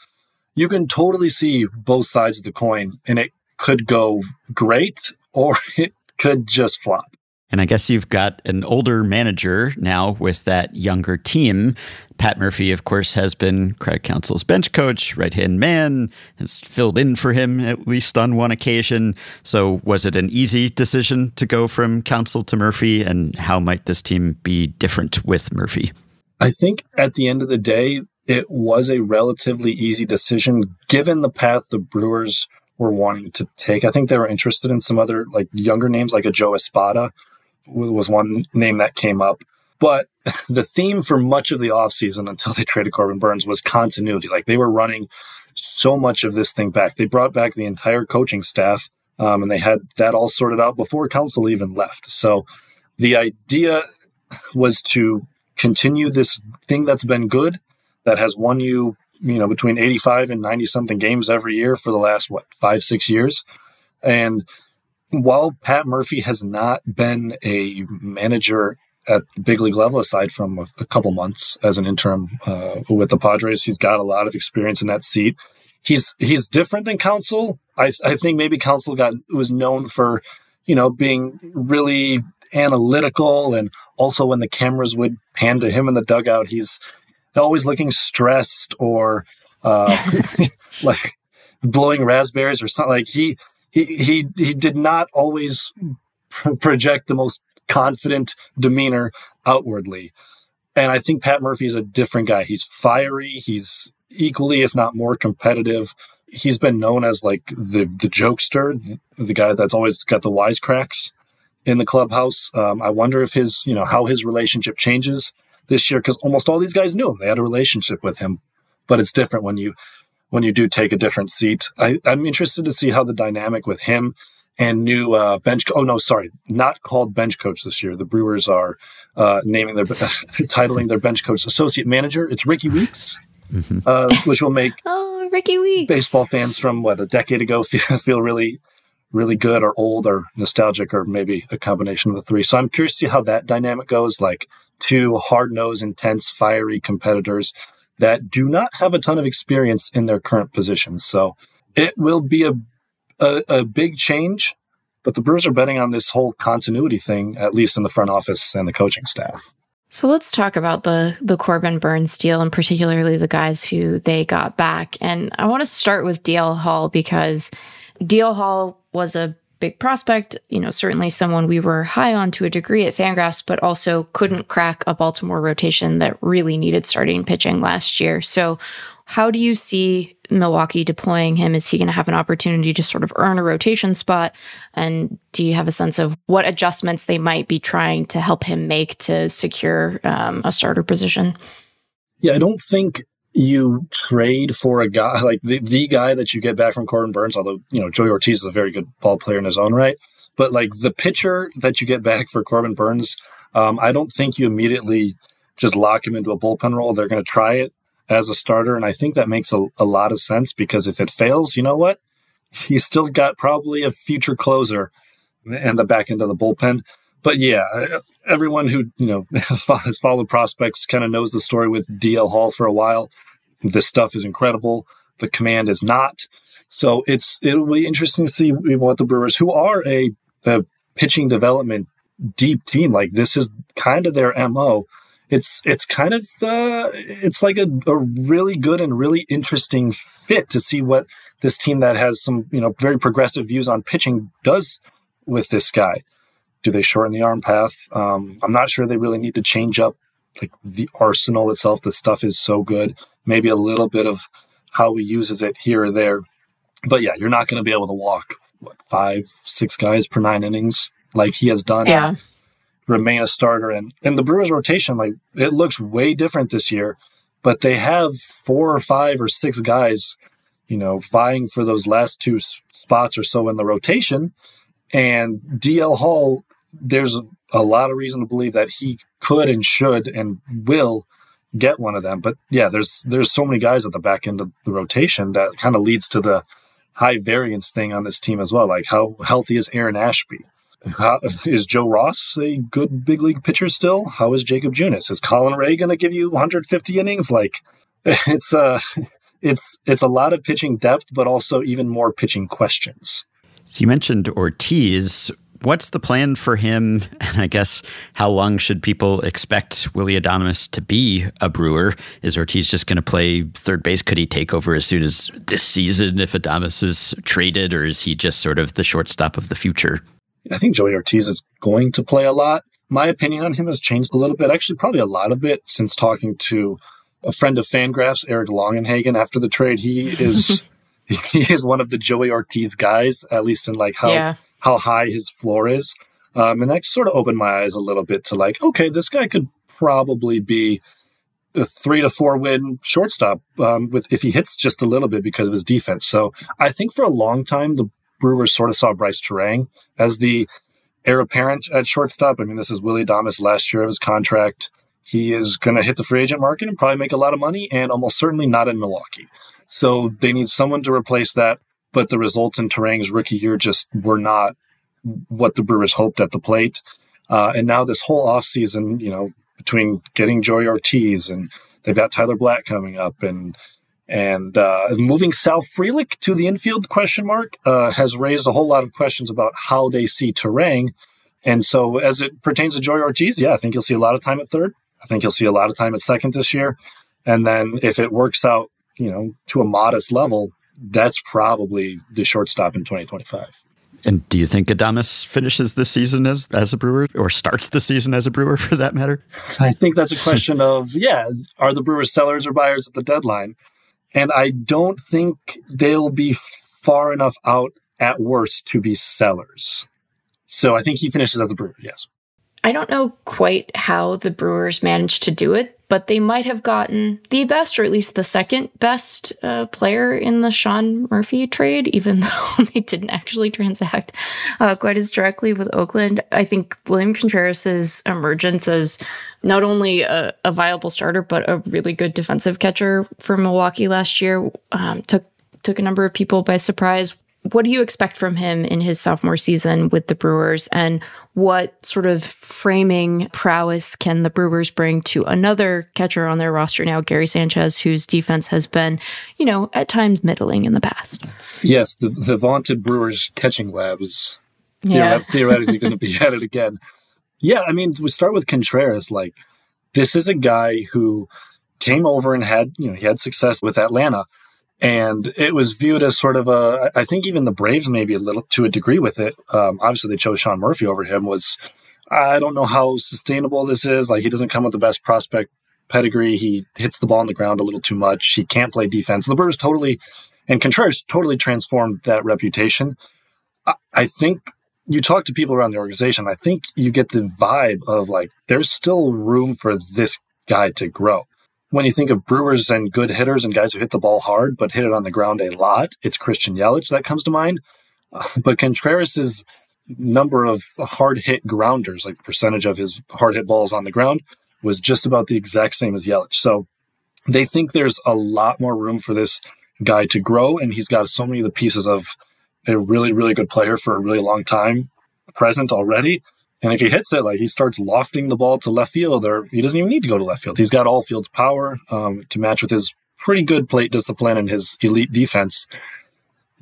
S7: you can totally see both sides of the coin and it could go great or (laughs) it could just flop.
S4: And I guess you've got an older manager now with that younger team. Pat Murphy, of course, has been Craig Counsell's bench coach, right hand man, has filled in for him at least on one occasion. So, was it an easy decision to go from Council to Murphy? And how might this team be different with Murphy?
S7: I think at the end of the day, it was a relatively easy decision given the path the Brewers were wanting to take. I think they were interested in some other like younger names like a Joe Espada was one name that came up. But the theme for much of the offseason until they (laughs) traded Corbin Burnes was continuity. Like they were running so much of this thing back. They brought back the entire coaching staff um, and they had that all sorted out before Counsell even left. So the idea (laughs) was to continue this thing that's been good, that has won you, you know, between 85 and 90 something games every year for the last, what, five, six years. And while Pat Murphy has not been a manager at the big league level, aside from a, a couple months as an interim uh, with the Padres, he's got a lot of experience in that seat. He's he's different than Counsell. I, I think maybe Counsell got was known for, you know, being really analytical and also when the cameras would pan to him in the dugout, he's always looking stressed or uh, (laughs) like blowing raspberries or something. Like he he he he did not always project the most confident demeanor outwardly. And I think Pat Murphy is a different guy. He's fiery. He's equally, if not more, competitive. He's been known as like the the jokester, the guy that's always got the wisecracks in the clubhouse. Um, I wonder if his, you know, how his relationship changes this year because almost all these guys knew him. They had a relationship with him, but it's different when you when you do take a different seat. I, am interested to see how the dynamic with him and new uh, bench. Co- oh no, sorry, not called bench coach this year. The Brewers are uh, naming their (laughs) titling their bench coach associate manager. It's Rickie Weeks, mm-hmm. uh, which will make (laughs)
S6: oh Rickie Weeks
S7: baseball fans from what a decade ago (laughs) feel, feel really really good or old or nostalgic or maybe a combination of the three. So I'm curious to see how that dynamic goes. Like two hard nosed, intense, fiery competitors that do not have a ton of experience in their current positions. So it will be a, a, a big change, but the Brewers are betting on this whole continuity thing, at least in the front office and the coaching staff.
S6: So let's talk about the the Corbin Burnes deal and particularly the guys who they got back. And I want to start with DL Hall because DL Hall was a big prospect, you know, certainly someone we were high on to a degree at Fangraphs, but also couldn't crack a Baltimore rotation that really needed starting pitching last year. So, how do you see Milwaukee deploying him? Is he going to have an opportunity to sort of earn a rotation spot? And do you have a sense of what adjustments they might be trying to help him make to secure um, a starter position?
S7: Yeah, I don't think you trade for a guy like the, the guy that you get back from Corbin Burnes, although, you know, Joey Ortiz is a very good ball player in his own right. But like the pitcher that you get back for Corbin Burnes, um, I don't think you immediately just lock him into a bullpen role. They're going to try it as a starter. And I think that makes a, a lot of sense because if it fails, you know what? (laughs) He's still got probably a future closer and the back end of the bullpen. But yeah, everyone who you know (laughs) has followed prospects kind of knows the story with DL Hall for a while. This stuff is incredible. The command is not. So it's it'll be interesting to see what the Brewers, who are a, a pitching development deep team, like this is kind of their mo. It's it's kind of uh, it's like a, a really good and really interesting fit to see what this team that has some you know very progressive views on pitching does with this guy. Do they shorten the arm path? Um, I'm not sure they really need to change up like the arsenal itself. The stuff is so good. Maybe a little bit of how he uses it here or there. But yeah, you're not going to be able to walk what five, six guys per nine innings like he has done.
S6: Yeah.
S7: Remain a starter and and the Brewers rotation like it looks way different this year, but they have four or five or six guys, you know, vying for those last two spots or so in the rotation. And DL Hall there's a lot of reason to believe that he could and should and will get one of them. But yeah, there's there's so many guys at the back end of the rotation that kind of leads to the high variance thing on this team as well. Like how healthy is Aaron Ashby? How, is Joe Ross a good big league pitcher still? How is Jakob Junis? Is Colin Rea going to give you 150 innings? Like, (laughs) it's uh, (laughs) it's it's a lot of pitching depth, but also even more pitching questions.
S4: So you mentioned Ortiz. What's the plan for him? (laughs) And I guess how long should people expect Willy Adames to be a Brewer? Is Ortiz just going to play third base? Could he take over as soon as this season if Adames is traded, or is he just sort of the shortstop of the future?
S7: I think Joey Ortiz is going to play a lot. My opinion on him has changed a little bit, actually, probably a lot of bit since talking to a friend of Fangraphs, Eric Longenhagen, after the trade. He is (laughs) (laughs) he is one of the Joey Ortiz guys, at least in like how yeah. How high his floor is. Um, and that sort of opened my eyes a little bit to like, okay, this guy could probably be a three to four win shortstop um, with if he hits just a little bit because of his defense. So I think for a long time the Brewers sort of saw Bryce Turang as the heir apparent at shortstop. I mean, this is Willy Adames' last year of his contract. He is going to hit the free agent market and probably make a lot of money, and almost certainly not in Milwaukee. So they need someone to replace that. But the results in Turang's rookie year just were not what the Brewers hoped at the plate. Uh, and now this whole offseason, you know, between getting Joey Ortiz and they've got Tyler Black coming up and and uh, moving Sal Frelick to the infield question mark uh, has raised a whole lot of questions about how they see Turang. And so as it pertains to Joey Ortiz, yeah, I think you'll see a lot of time at third. I think you'll see a lot of time at second this year. And then if it works out, you know, to a modest level, that's probably the shortstop in 2025.
S4: And do you think Adames finishes the season as as a Brewer, or starts the season as a Brewer, (laughs) for that matter?
S7: I think that's a question of yeah, are the Brewers sellers or buyers at the deadline? And I don't think they'll be far enough out at worst to be sellers. So I think he finishes as a Brewer. Yes.
S6: I don't know quite how the Brewers managed to do it, but they might have gotten the best, or at least the second best uh, player in the Sean Murphy trade, even (laughs) though they didn't actually transact uh, quite as directly with Oakland. I think William Contreras' emergence as not only a, a, viable starter, but a really good defensive catcher for Milwaukee last year um, took took a number of people by surprise what do you expect from him in his sophomore season with the Brewers? And what sort of framing prowess can the Brewers bring to another catcher on their roster now, Gary Sanchez, whose defense has been, you know, at times middling in the past?
S7: Yes, the, the vaunted Brewers catching lab is yeah. theoretically going to be (laughs) at it again. Yeah, I mean, we start with Contreras. Like, this is a guy who came over and had, you know, he had success with Atlanta and it was viewed as sort of a i think even the braves maybe a little to a degree with it. Um, obviously they chose sean murphy over him was i don't know how sustainable this is. Like he doesn't come with the best prospect pedigree. He hits the ball on the ground a little too much. He can't play defense. The brewers totally and contreras totally transformed that reputation. I, I think you talk to people around the organization i think you get the vibe of like there's still room for this guy to grow when you think of Brewers and good hitters and guys who hit the ball hard but hit it on the ground a lot, it's Christian Yelich that comes to mind. Uh, but Contreras's number of hard hit grounders, like the percentage of his hard hit balls on the ground, was just about the exact same as Yelich. So they think there's a lot more room for this guy to grow, and he's got so many of the pieces of a really, really good player for a really long time present already. And if he hits it, like he starts lofting the ball to left field, or he doesn't even need to go to left field. He's got all field power um, to match with his pretty good plate discipline and his elite defense.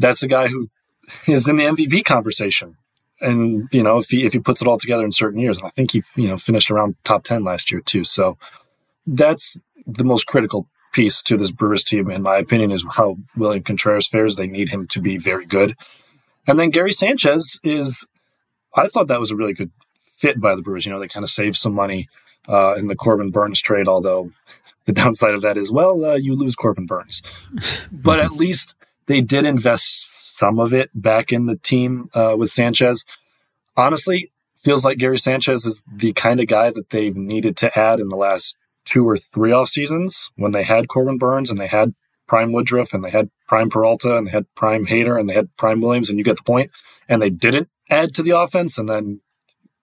S7: That's a guy who (laughs) is in the MVP conversation. And you know, if he if he puts it all together in certain years, and I think he you know finished around top ten last year too. So that's the most critical piece to this Brewers team, in my opinion, is how William Contreras fares. They need him to be very good. And then Gary Sanchez is I thought that was a really good fit by the Brewers. You know, they kind of saved some money uh, in the Corbin Burnes trade, although (laughs) the downside of that is, well, uh, you lose Corbin Burnes. (laughs) but at least they did invest some of it back in the team uh, with Sanchez. Honestly, feels like Gary Sanchez is the kind of guy that they've needed to add in the last two or three off seasons when they had Corbin Burnes and they had Prime Woodruff and they had Prime Peralta and they had Prime Hader and they had Prime Williams, and you get the point. And they didn't add to the offense, and then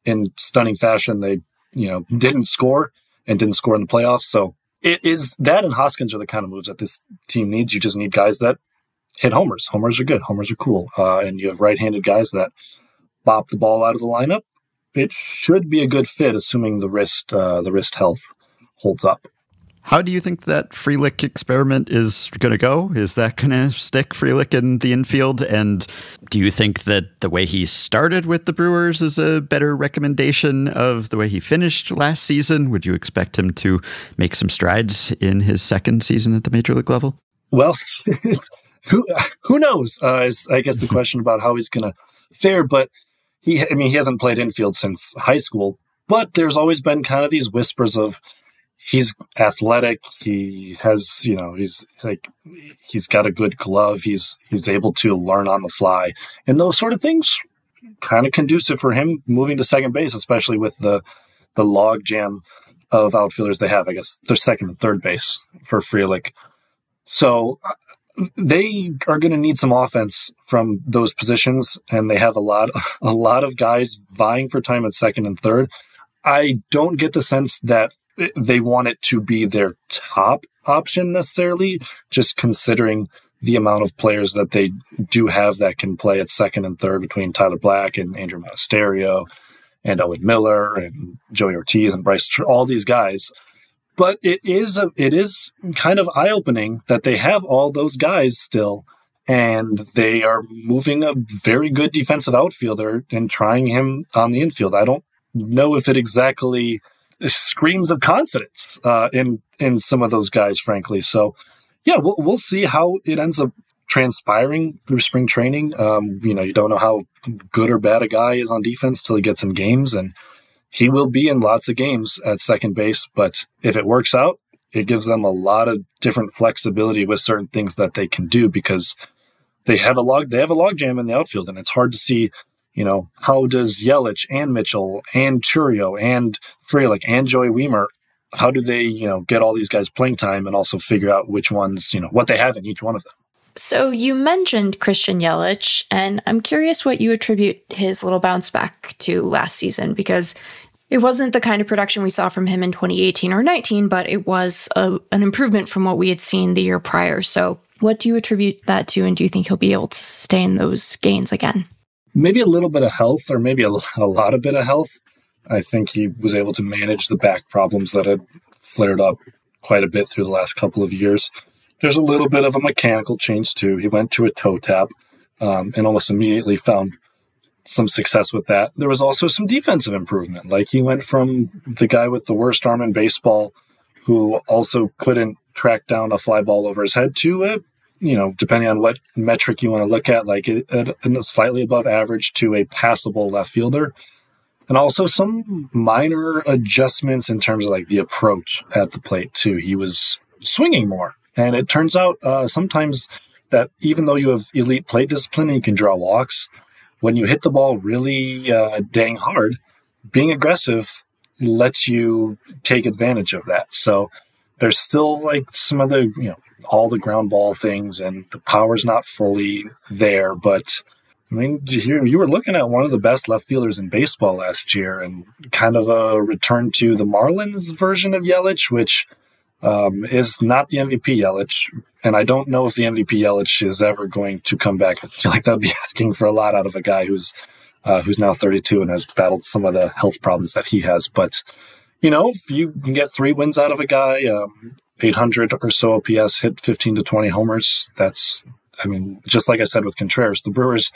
S7: in stunning fashion. They, you know, didn't score and didn't score in the playoffs. So it is that and Hoskins are the kind of moves that this team needs. You just need guys that hit homers. Homers are good. Homers are cool. Uh, and you have right-handed guys that bop the ball out of the lineup, it should be a good fit, assuming the wrist uh, the wrist health holds up.
S4: How do you think that Frelick experiment is going to go? Is that going to stick Frelick in the infield? And do you think that the way he started with the Brewers is a better recommendation of the way he finished last season? Would you expect him to make some strides in his second season at the major league level?
S7: Well, (laughs) who who knows? Uh, is I guess the (laughs) question about how he's going to fare. But he, I mean, he hasn't played infield since high school. But there's always been kind of these whispers of he's athletic. He has, you know, he's like he's got a good glove. He's he's able to learn on the fly, and those sort of things kind of conducive for him moving to second base, especially with the the log jam of outfielders they have. I guess they're second and third base for Frelick. So uh, they are going to need some offense from those positions, and they have a lot (laughs) a lot of guys vying for time at second and third. I don't get the sense that they want it to be their top option necessarily, just considering the amount of players that they do have that can play at second and third between Tyler Black and Andruw Monasterio and Owen Miller and Joey Ortiz and Bryce, all these guys. But it is a, it is kind of eye opening that they have all those guys still, and they are moving a very good defensive outfielder and trying him on the infield. I don't know if it exactly screams of confidence uh, in in some of those guys, frankly. So, yeah, we'll we'll see how it ends up transpiring through spring training. Um, you know, you don't know how good or bad a guy is on defense till he gets in games, and he will be in lots of games at second base. But if it works out, it gives them a lot of different flexibility with certain things that they can do because they have a log they have a logjam in the outfield, and it's hard to see you know, how does Yelich and Mitchell and Chourio and Frelick and Joey Wiemer, how do they, you know, get all these guys playing time and also figure out which ones, you know, what they have in each one of them?
S6: So you mentioned Christian Yelich, and I'm curious what you attribute his little bounce back to last season because it wasn't the kind of production we saw from him in 2018 or 19, but it was a, an improvement from what we had seen the year prior. So, what do you attribute that to, and do you think he'll be able to sustain those gains again?
S7: Maybe a little bit of health or maybe a, a lot of bit of health. I think he was able to manage the back problems that had flared up quite a bit through the last couple of years. There's a little bit of a mechanical change too. He went to a toe tap um, and almost immediately found some success with that. There was also some defensive improvement. Like he went from the guy with the worst arm in baseball, who also couldn't track down a fly ball over his head, to a you know, depending on what metric you want to look at, like a, slightly above average to a passable left fielder. And also some minor adjustments in terms of like the approach at the plate, too. He was swinging more. And it turns out uh, sometimes that even though you have elite plate discipline and you can draw walks, when you hit the ball really uh, dang hard, being aggressive lets you take advantage of that. So there's still like some other, you know, all the ground ball things, and the power's not fully there. But I mean, you, you were looking at one of the best left fielders in baseball last year, and kind of a return to the Marlins version of Yelich, which um, is not the MVP Yelich. And I don't know if the MVP Yelich is ever going to come back. I feel like that'd be (laughs) asking for a lot out of a guy who's uh, who's now 32 and has battled some of the health problems that he has. But you know, if you can get three wins out of a guy, um, 800 or so OPS, hit 15 to 20 homers. That's, I mean, just like I said with Contreras, the Brewers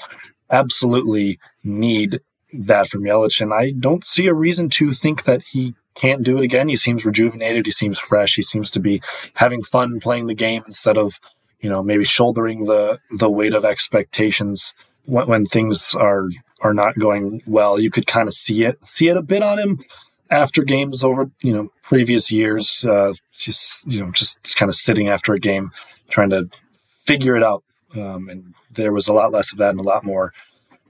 S7: absolutely need that from Yelich. And I don't see a reason to think that he can't do it again. He seems rejuvenated. He seems fresh. He seems to be having fun playing the game instead of, you know, maybe shouldering the, the weight of expectations when, when things are, are not going well. You could kind of see it, see it a bit on him after games over, you know, previous years, uh, just, you know, just kind of sitting after a game, trying to figure it out. Um, and there was a lot less of that and a lot more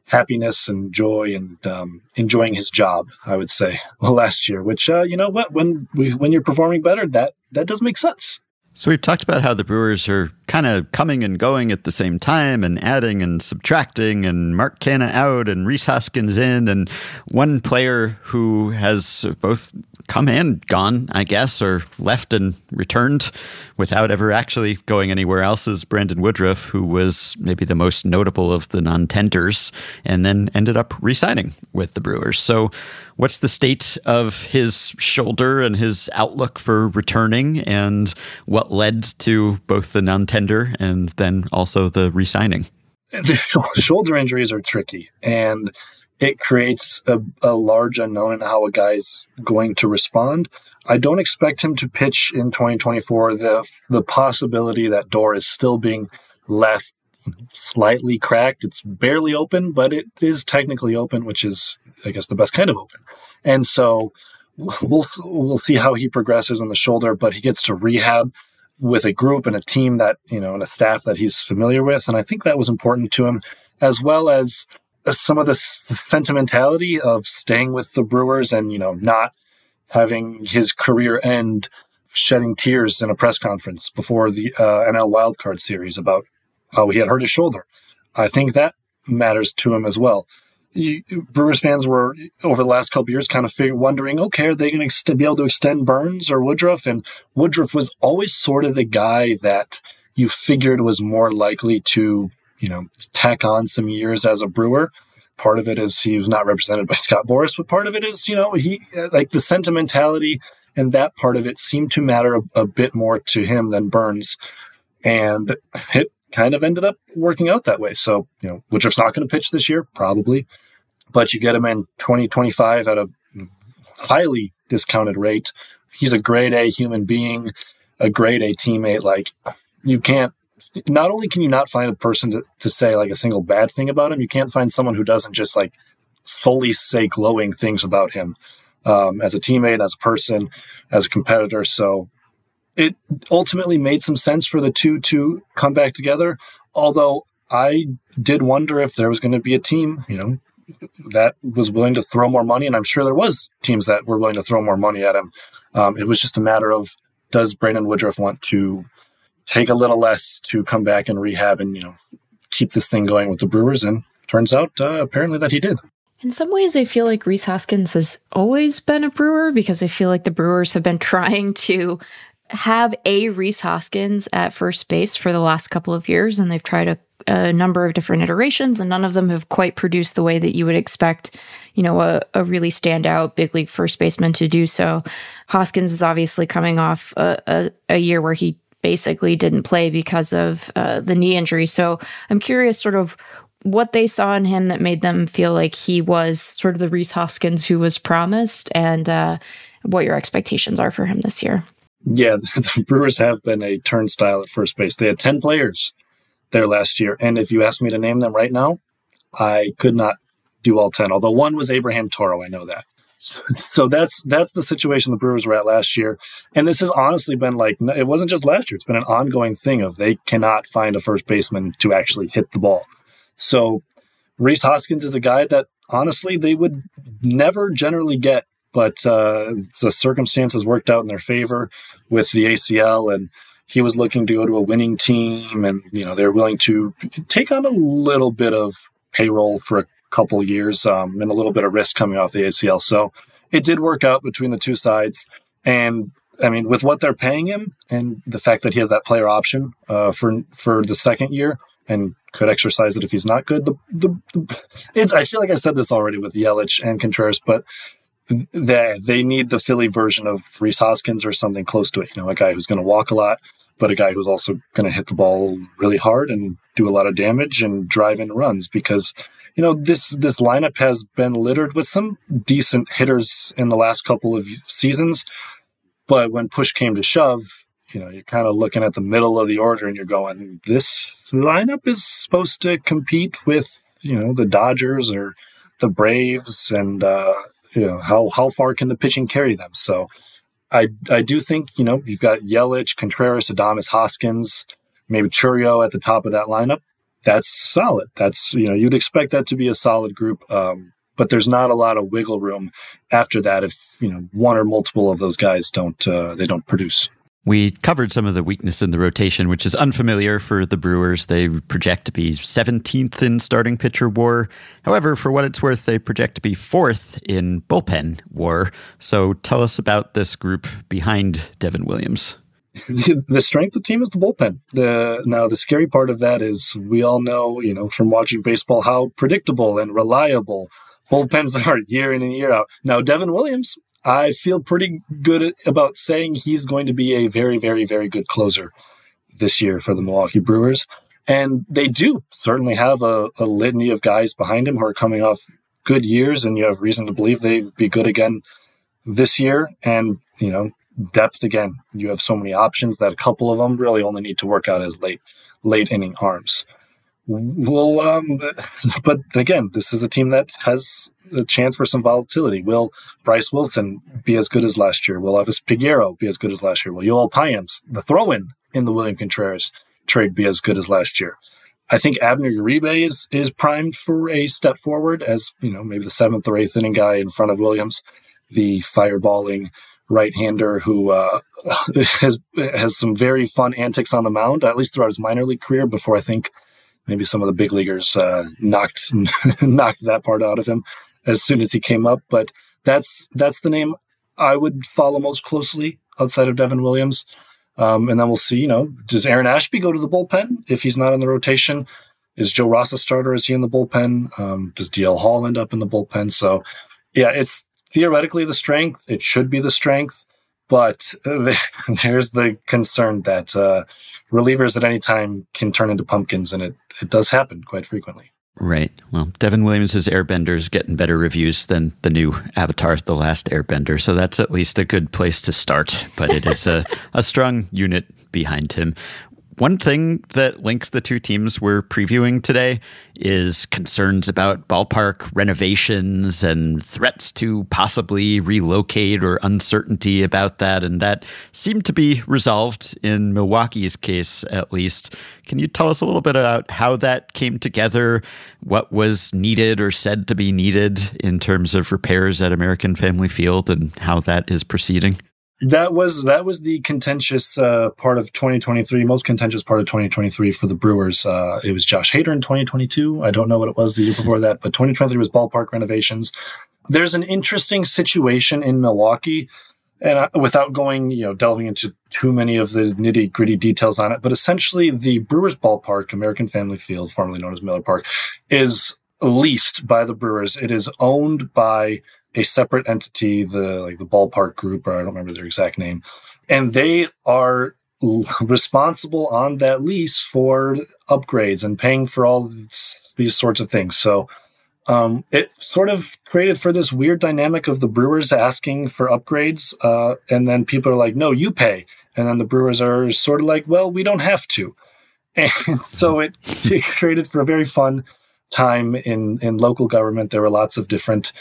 S7: happiness and joy and um, enjoying his job, I would say, (laughs) last year, which, uh, you know what, when we, when you're performing better, that, that does make sense.
S4: So we've talked about how the Brewers are kind of coming and going at the same time and adding and subtracting and Mark Canha out and Rhys Hoskins in and one player who has both come and gone, I guess, or left and returned without ever actually going anywhere else is Brandon Woodruff, who was maybe the most notable of the non-tenders and then ended up re-signing with the Brewers. So what's the state of his shoulder and his outlook for returning and what led to both the non-tender and then also the re-signing? (laughs)
S7: shoulder injuries are tricky and it creates a, a large unknown in how a guy's going to respond. I don't expect him to pitch in 2024. The the possibility that door is still being left slightly cracked. It's barely open, but it is technically open, which is, I guess, the best kind of open. And so we'll we'll see how he progresses on the shoulder, but he gets to rehab with a group and a team that you know and a staff that he's familiar with, and I think that was important to him, as well as some of the sentimentality of staying with the Brewers and you know not having his career end shedding tears in a press conference before the uh, NL Wildcard Series about how he had hurt his shoulder. I think that matters to him as well. You, Brewers fans were over the last couple years kind of figure, wondering, okay, are they going to be able to extend Burnes or Woodruff? And Woodruff was always sort of the guy that you figured was more likely to you know, tack on some years as a brewer. Part of it is he was not represented by (laughs) Scott Boras, but part of it is, you know, he uh, like the sentimentality and that part of it seemed to matter a, a bit more to him than Burnes. And it kind of ended up working out that way. So, you know, Woodruff's not going to pitch this year, probably, but you get him in 2025 at a highly discounted rate. He's a grade A human being, a grade A teammate. Like, you can't not only can you not find a person to, to say like a single bad thing about him, you can't find someone who doesn't just like solely say glowing things about him um, as a teammate, as a person, as a competitor. So it ultimately made some sense for the two to come back together. Although I did wonder if there was going to be a team, you know, that was willing to throw more money, and I'm sure there was teams that were willing to throw more money at him. Um, it was just a matter of does Brandon Woodruff want to take a little less to come back and rehab and, you know, keep this thing going with the Brewers. And turns out uh, apparently that he did.
S6: In some ways, I feel like Rhys Hoskins has always been a brewer because I feel like the Brewers have been (laughs) trying to have a Rhys Hoskins at first base for the last couple of years, and they've tried a, a, number of different iterations, and none of them have quite produced the way that you would expect, you know, a, a really standout big league first baseman to do so. Hoskins is obviously coming off a, a, a year where he basically didn't play because of uh, the knee injury. So I'm curious, sort of, what they saw in him that made them feel like he was sort of the Rhys Hoskins who was promised, and uh, what your expectations are for him this year.
S7: Yeah, (laughs) the Brewers have been a turnstile at first base. They had 10 players there last year. And if you ask me to name them right now, I could not do all 10, although one was Abraham Toro. I know that. So, that's that's the situation the Brewers were at last year, and this has honestly been like it wasn't just last year; it's been an ongoing thing of they cannot find a first baseman to actually hit the ball. So Rhys Hoskins is a guy that honestly they would never generally get, but uh, the circumstances worked out in their favor with the ACL, and he was looking to go to a winning team, and you know they're willing to take on a little bit of payroll for a couple years um, and a little bit of risk coming off the ACL. So it did work out between the two sides. And I mean, with what they're paying him and the fact that he has that player option uh, for for the second year and could exercise it if he's not good. The, the, the, it's I feel like I said this already with Yelich and Contreras, but they they need the Philly version of Rhys Hoskins or something close to it. You know, a guy who's going to walk a lot, but a guy who's also going to hit the ball really hard and do a lot of damage and drive in runs because you know, this this lineup has been littered with some decent hitters in the last couple of seasons, but when push came to shove, you know, you're kind of looking at the middle of the order and you're going, this lineup is supposed to compete with, you know, the Dodgers or the Braves and uh, you know, how how far can the pitching carry them? So I I do think, you know, you've got Yelich, Contreras, Adames, Hoskins, maybe Chourio at the top of that lineup that's solid. That's you know you'd expect that to be a solid group, um, but there's not a lot of wiggle room after that if you know one or multiple of those guys don't uh, they don't produce.
S4: We covered some of the weakness in the rotation, which is unfamiliar for the Brewers. They project to be 17th in starting pitcher war. However, for what it's worth, they project to be fourth in bullpen war. So tell us about this group behind Devin Williams. (laughs)
S7: the strength of the team is the bullpen. Now, the scary part of that is we all know, you know, from watching baseball, how predictable and reliable bullpens (laughs) are year in and year out. Now, Devin Williams I feel pretty good about saying he's going to be a very, very, very good closer this year for the Milwaukee Brewers. And they do certainly have a, a litany of guys behind him who are coming off good years, and you have reason to believe they'd be good again this year. And, you know, depth again. You have so many options that a couple of them really only need to work out as late, late inning arms. Well, um, (laughs) but again, this is a team that has a chance for some volatility. Will Bryce Wilson be as good as last year? Will Elvis Peguero be as good as last year? Will Joel Payamps, the throw-in in the William Contreras trade, be as good as last year? I think Abner Uribe is is primed for a step forward as you know maybe the seventh or eighth inning guy in front of Williams, the fireballing right-hander who uh, (laughs) has has some very fun antics on the mound, at least throughout his minor league career. Before I think maybe some of the big leaguers uh, knocked (laughs) knocked that part out of him as soon as he came up. But that's that's the name I would follow most closely outside of Devin Williams. Um, and then we'll see. You know, does Aaron Ashby go to the bullpen if he's not in the rotation? Is Joe Ross a starter? Is he in the bullpen? Um, does DL Hall end up in the bullpen? So, yeah, it's theoretically the strength. It should be the strength, but (laughs) there's the concern that uh, relievers at any time can turn into pumpkins, and it it does happen quite frequently.
S4: Right. Well, Devin Williams' Airbender is getting better reviews than the new Avatar, The Last Airbender. So that's at least a good place to start. But it is a, (laughs) a strong unit behind him. One thing that links the two teams we're previewing today is concerns about ballpark renovations and threats to possibly relocate or uncertainty about that. And that seemed to be resolved in Milwaukee's case, at least. Can you tell us a little bit about how that came together, what was needed or said to be needed in terms of repairs at American Family Field, and how that is proceeding?
S7: That was that was the contentious uh, part of 2023, most contentious part of 2023 for the Brewers. Uh, it was Josh Hader in 2022. I don't know what it was the year before that, but 2023 was ballpark renovations. There's an interesting situation in Milwaukee, and uh, without going, you know, delving into too many of the nitty gritty details on it, but essentially the Brewers ballpark, American Family Field, formerly known as Miller Park, is leased by the Brewers. It is owned by a separate entity, the like the ballpark group, or I don't remember their exact name, and they are (laughs) responsible on that lease for upgrades and paying for all these sorts of things. So um, it sort of created for this weird dynamic of the Brewers asking for upgrades, uh, and then people are like, "No, you pay," and then the Brewers are sort of like, "Well, we don't have to," (laughs) and so it, (laughs) it created for a very fun time in in local government. There were lots of different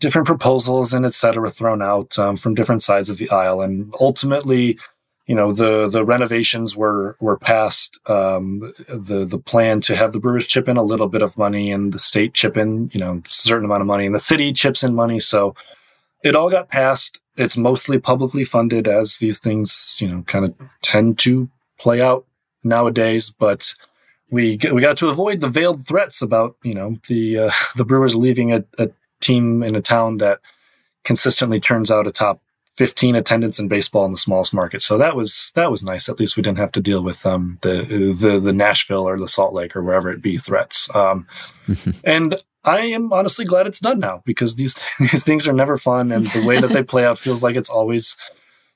S7: different proposals and et cetera thrown out um, from different sides of the aisle. And ultimately, you know, the, the renovations were, were passed. Um, the, the plan to have the brewers chip in a little bit of money and the state chip in, you know, a certain amount of money and the city chips in money. So it all got passed. It's mostly publicly funded as these things, you know, kind of tend to play out nowadays, but we we got to avoid the veiled threats about you know the uh, (laughs) the Brewers leaving a, a team in a town that consistently turns out a top 15 attendance in baseball in the smallest market. So that was that was nice. At least we didn't have to deal with um, the the the Nashville or the Salt Lake or wherever it be threats. Um, (laughs) and I am honestly glad it's done now because these (laughs) these things are never fun, and the way that they play out feels like it's always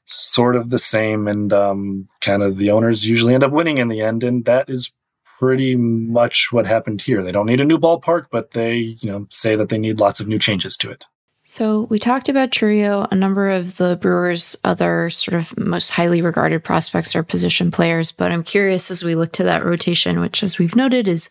S7: sort of the same. And um, kind of the owners usually end up winning in the end, and that is pretty much what happened here. They don't need a new ballpark, but they, you know, say that they need lots of new changes to it.
S6: So we talked about Chourio. A number of the Brewers' other sort of most highly regarded prospects are position players, but I'm curious as we look to that rotation, which, as we've noted, is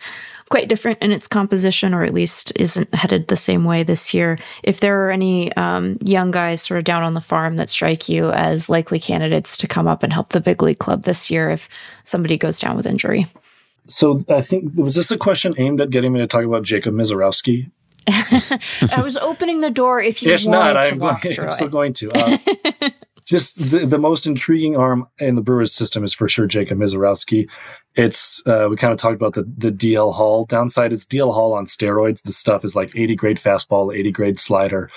S6: quite different in its composition, or at least isn't headed the same way this year. If there are any um, young guys sort of down on the farm that strike you as likely candidates to come up and help the big league club this year if somebody goes down with injury.
S7: So I think was this a question aimed at getting me to talk about Jacob Misiorowski? (laughs)
S6: I was opening the door if you
S7: if
S6: wanted
S7: not,
S6: to
S7: I'm, going, I'm still
S6: it.
S7: going to. Uh, (laughs) just the, the most intriguing arm in the Brewers system is for sure Jacob Misiorowski. It's uh, we kind of talked about the the DL Hall downside. It's DL Hall on steroids. The stuff is like 80 grade fastball, 80 grade slider.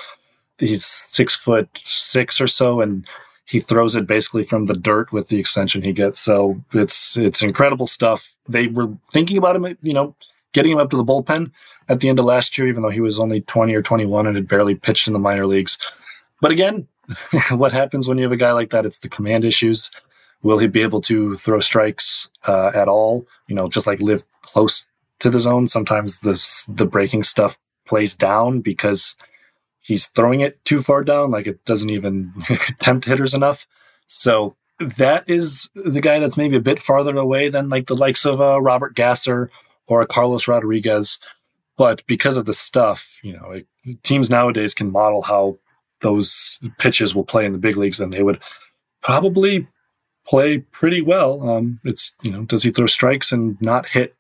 S7: He's six foot six or so, and he throws it basically from the dirt with the extension he gets. So it's it's incredible stuff. They were thinking about him, you know, getting him up to the bullpen at the end of last year, even though he was only 20 or 21 and had barely pitched in the minor leagues. But again, (laughs) what happens when you have a guy like that? It's the command issues. Will he be able to throw strikes uh, at all? You know, just like live close to the zone. Sometimes this the breaking stuff plays down because he's throwing it too far down, like it doesn't even (laughs) tempt hitters enough. So that is the guy that's maybe a bit farther away than like the likes of uh, Robert Gasser or a Carlos Rodriguez. But because of the stuff, you know, it, teams nowadays can model how those pitches will play in the big leagues, and they would probably play pretty well. Um, it's you know, does he throw strikes and not hit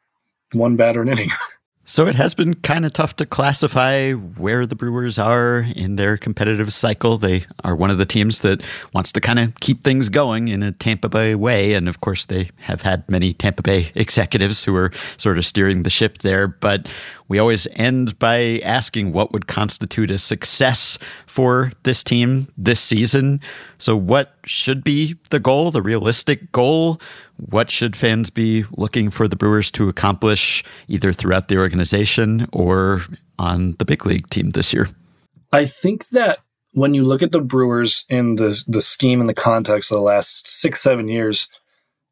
S7: one batter an inning? (laughs)
S4: So it has been kind of tough to classify where the Brewers are in their competitive cycle. They are one of the teams that wants to kind of keep things going in a Tampa Bay way. And of course, they have had many Tampa Bay executives who are sort of steering the ship there. But we always end by asking what would constitute a success for this team this season. So, what should be the goal, the realistic goal? What should fans be looking for the Brewers to accomplish either throughout the organization or on the big league team this year?
S7: I think that when you look at the Brewers in the the scheme and the context of the last six, seven years,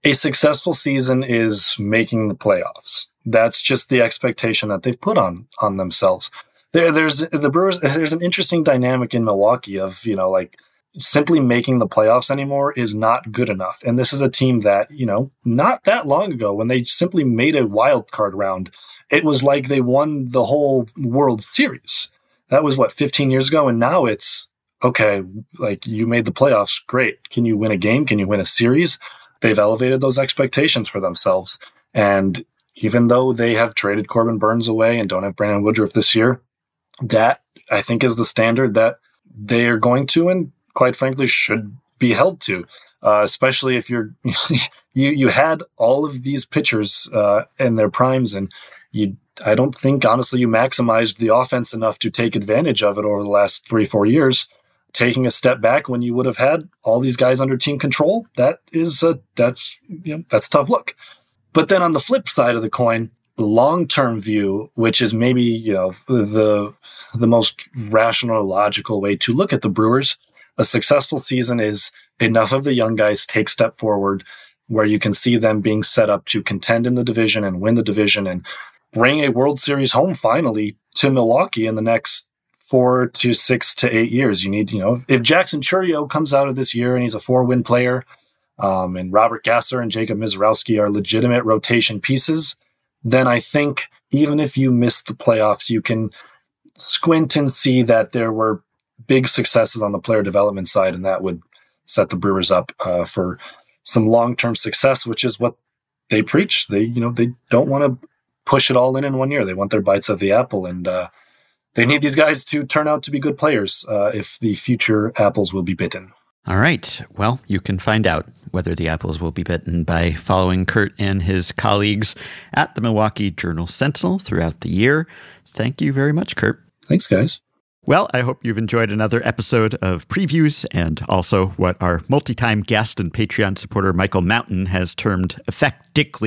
S7: a successful season is making the playoffs. That's just the expectation that they've put on on themselves. There, there's the Brewers. There's an interesting dynamic in Milwaukee of you know like simply making the playoffs anymore is not good enough. And this is a team that you know not that long ago when they simply made a wild card round, it was like they won the whole World Series. That was what 15 years ago, and now it's okay. Like you made the playoffs, great. Can you win a game? Can you win a series? They've elevated those expectations for themselves, and even though they have traded Corbin Burnes away and don't have Brandon Woodruff this year, that I think is the standard that they are going to and quite frankly should be held to. Uh, especially if you're (laughs) you you had all of these pitchers uh, in their primes, and you I don't think honestly you maximized the offense enough to take advantage of it over the last three four years. Taking a step back when you would have had all these guys under team control, that is a, that's you know that's tough look. But then on the flip side of the coin, long-term view, which is maybe, you know, the the most rational logical way to look at the Brewers, a successful season is enough of the young guys take step forward where you can see them being set up to contend in the division and win the division and bring a World Series home finally to Milwaukee in the next four to six to eight years. You need, you know, if Jackson Chourio comes out of this year and he's a four win player, um, and Robert Gasser and Jacob Misiorowski are legitimate rotation pieces, then I think even if you miss the playoffs, you can squint and see that there were big successes on the player development side, and that would set the Brewers up uh, for some long term success, which is what they preach. They, you know, they don't want to push it all in in one year. They want their bites of the apple, and uh, they need these guys to turn out to be good players uh, if the future apples will be bitten.
S4: All right. Well, you can find out whether the apples will be bitten by following Curt and his colleagues at the Milwaukee Journal Sentinel throughout the year. Thank you very much, Curt.
S7: Thanks, guys.
S4: Well, I hope you've enjoyed another episode of previews and also what our multi time guest and Patreon supporter Michael Mountain has termed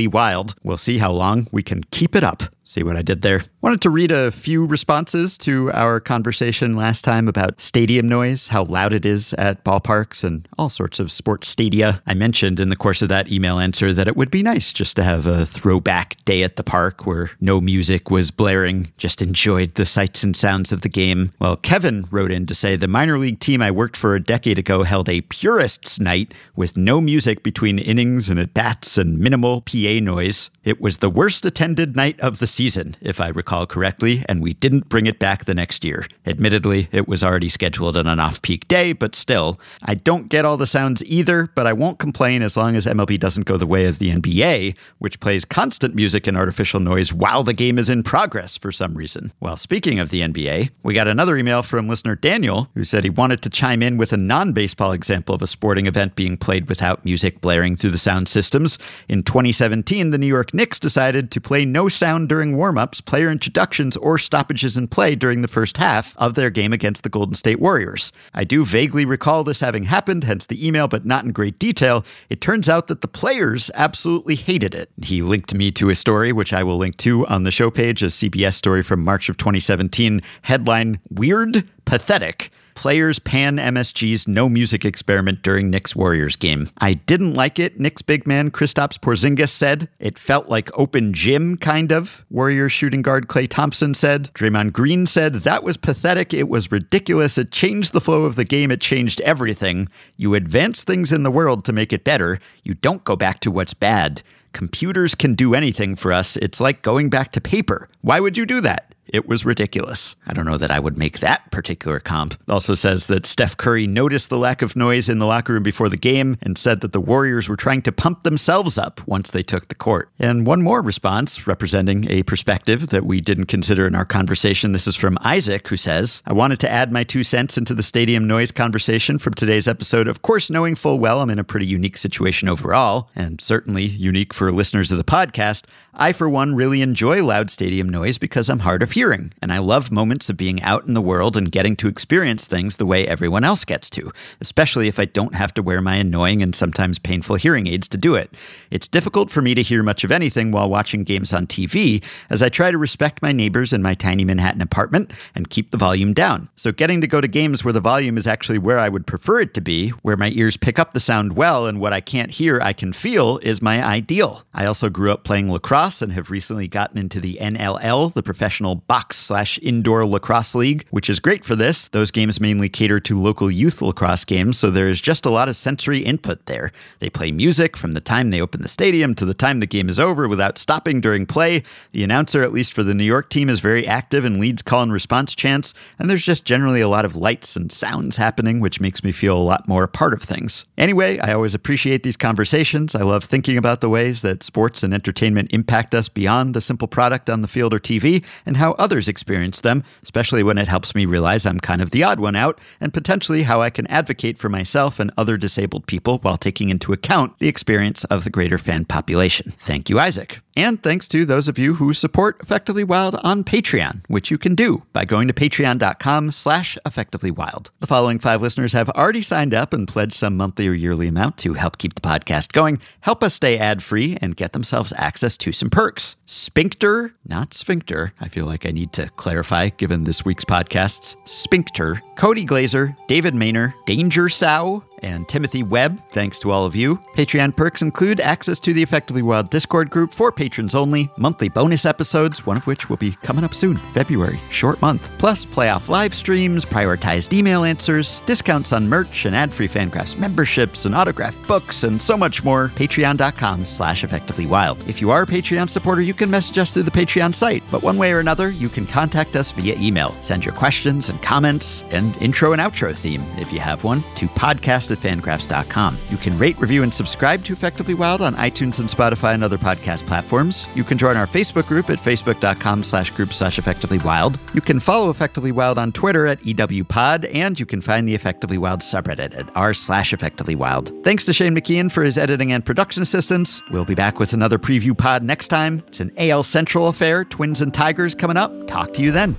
S4: wild. We'll see how long we can keep it up. See what I did there? Wanted to read a few responses to our conversation last time about stadium noise, how loud it is at ballparks and all sorts of sports stadia. I mentioned in the course of that email answer that it would be nice just to have a throwback day at the park where no music was blaring, just enjoyed the sights and sounds of the game. Well, Kevin wrote in to say the minor league team I worked for a decade ago held a purists night with no music between innings and at bats and minimal PA noise. It was the worst attended night of the season if I recall correctly, and we didn't bring it back the next year. Admittedly, it was already scheduled on an off peak day, but still, I don't get all the sounds either, but I won't complain as long as MLB doesn't go the way of the NBA, which plays constant music and artificial noise while the game is in progress for some reason. Well, speaking of the NBA, we got another email from listener Daniel who said he wanted to chime in with a non baseball example of a sporting event being played without music blaring through the sound systems. In 2017, the New York Knicks decided to play no sound during warm ups, player introductions, or stoppages in play during the first half of their game against the Golden State Warriors. I do vaguely recall this having happened, hence the email, but not in great detail. It turns out that the players absolutely hated it. He linked me to a story, which I will link to on the show page, a CBS story from March of 2017, headline Weird, Pathetic. Players pan MSG's no music experiment during Knicks Warriors game. I didn't like it, Knicks big man Kristaps Porzingis said. It felt like open gym, kind of. Warriors shooting guard Klay Thompson said. Draymond Green said that was pathetic. It was ridiculous. It changed the flow of the game. It changed everything. You advance things in the world to make it better. You don't go back to what's bad. Computers can do anything for us. It's like going back to paper. Why would you do that? It was ridiculous. I don't know that I would make that particular comp. It also says that Steph Curry noticed the lack of noise in the locker room before the game and said that the Warriors were trying to pump themselves up once they took the court. And one more response representing a perspective that we didn't consider in our conversation. This is from Isaac, who says, I wanted to add my two cents into the stadium noise conversation from today's episode. Of course, knowing full well I'm in a pretty unique situation overall, and certainly unique for listeners of the podcast. I, for one, really enjoy loud stadium noise because I'm hard of hearing, and I love moments of being out in the world and getting to experience things the way everyone else gets to, especially if I don't have to wear my annoying and sometimes painful hearing aids to do it. It's difficult for me to hear much of anything while watching games on TV, as I try to respect my neighbors in my tiny Manhattan apartment and keep the volume down. So, getting to go to games where the volume is actually where I would prefer it to be, where my ears pick up the sound well and what I can't hear I can feel, is my ideal. I also grew up playing lacrosse and have recently gotten into the NLL, the professional box slash indoor lacrosse league, which is great for this. Those games mainly cater to local youth lacrosse games, so there is just a lot of sensory input there. They play music from the time they open the stadium to the time the game is over without stopping during play. The announcer, at least for the New York team, is very active and leads call and response chants, and there's just generally a lot of lights and sounds happening, which makes me feel a lot more a part of things. Anyway, I always appreciate these conversations. I love thinking about the ways that sports and entertainment impact impact us beyond the simple product on the field or TV and how others experience them, especially when it helps me realize I'm kind of the odd one out, and potentially how I can advocate for myself and other disabled people while taking into account the experience of the greater fan population. Thank you, Isaac. And thanks to those of you who support Effectively Wild on Patreon, which you can do by going to patreon.com slash effectivelywild. The following five listeners have already signed up and pledged some monthly or yearly amount to help keep the podcast going, help us stay ad-free, and get themselves access to some perks. Sphincter, not sphincter. I feel like I need to clarify given this week's podcasts. Sphincter, Cody Glazer, David Maynor, Danger Sow, and Timothy Webb. Thanks to all of you. Patreon perks include access to the Effectively Wild Discord group for patrons only, monthly bonus episodes, one of which will be coming up soon, February, short month, plus playoff live streams, prioritized email answers, discounts on merch and ad-free Fangraphs memberships and autographed books, and so much more. Patreon.com slash effectivelywild. If you are a Patreon supporter, you can message us through the Patreon site, but one way or another, you can contact us via email. Send your questions and comments and intro and outro theme, if you have one, to podcast at fangraphs.com. You can rate, review, and subscribe to Effectively Wild on iTunes and Spotify and other podcast platforms. You can join our Facebook group at facebook.com slash group slash effectively wild. You can follow Effectively Wild on Twitter at EWPod, and you can find the Effectively Wild subreddit at r slash effectively wild. Thanks to Shane McKeon for his editing and production assistance. We'll be back with another preview pod next time. It's an AL Central affair, Twins and Tigers coming up. Talk to you then.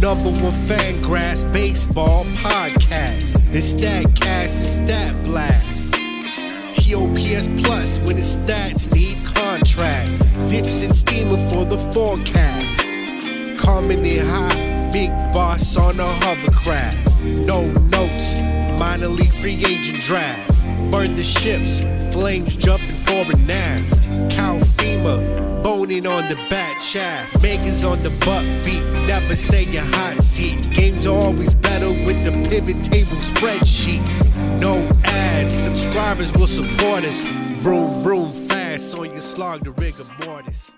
S8: Number one fan grass baseball podcast. It's StatCast and Stat Blast. TOPS Plus when the stats need contrast. ZiPS and Steamer for the forecast. Coming in hot, big boss on a hovercraft. No notes, minor league free agent draft. Burn the ships, flames jumping for a nav. Cow FEMA, boning on the bat shaft. Megan's on the butt beat, never say a hot seat. Games are always better with the pivot table spreadsheet. No ads, subscribers will support us. Vroom, vroom, fast on your slog the rigor mortis.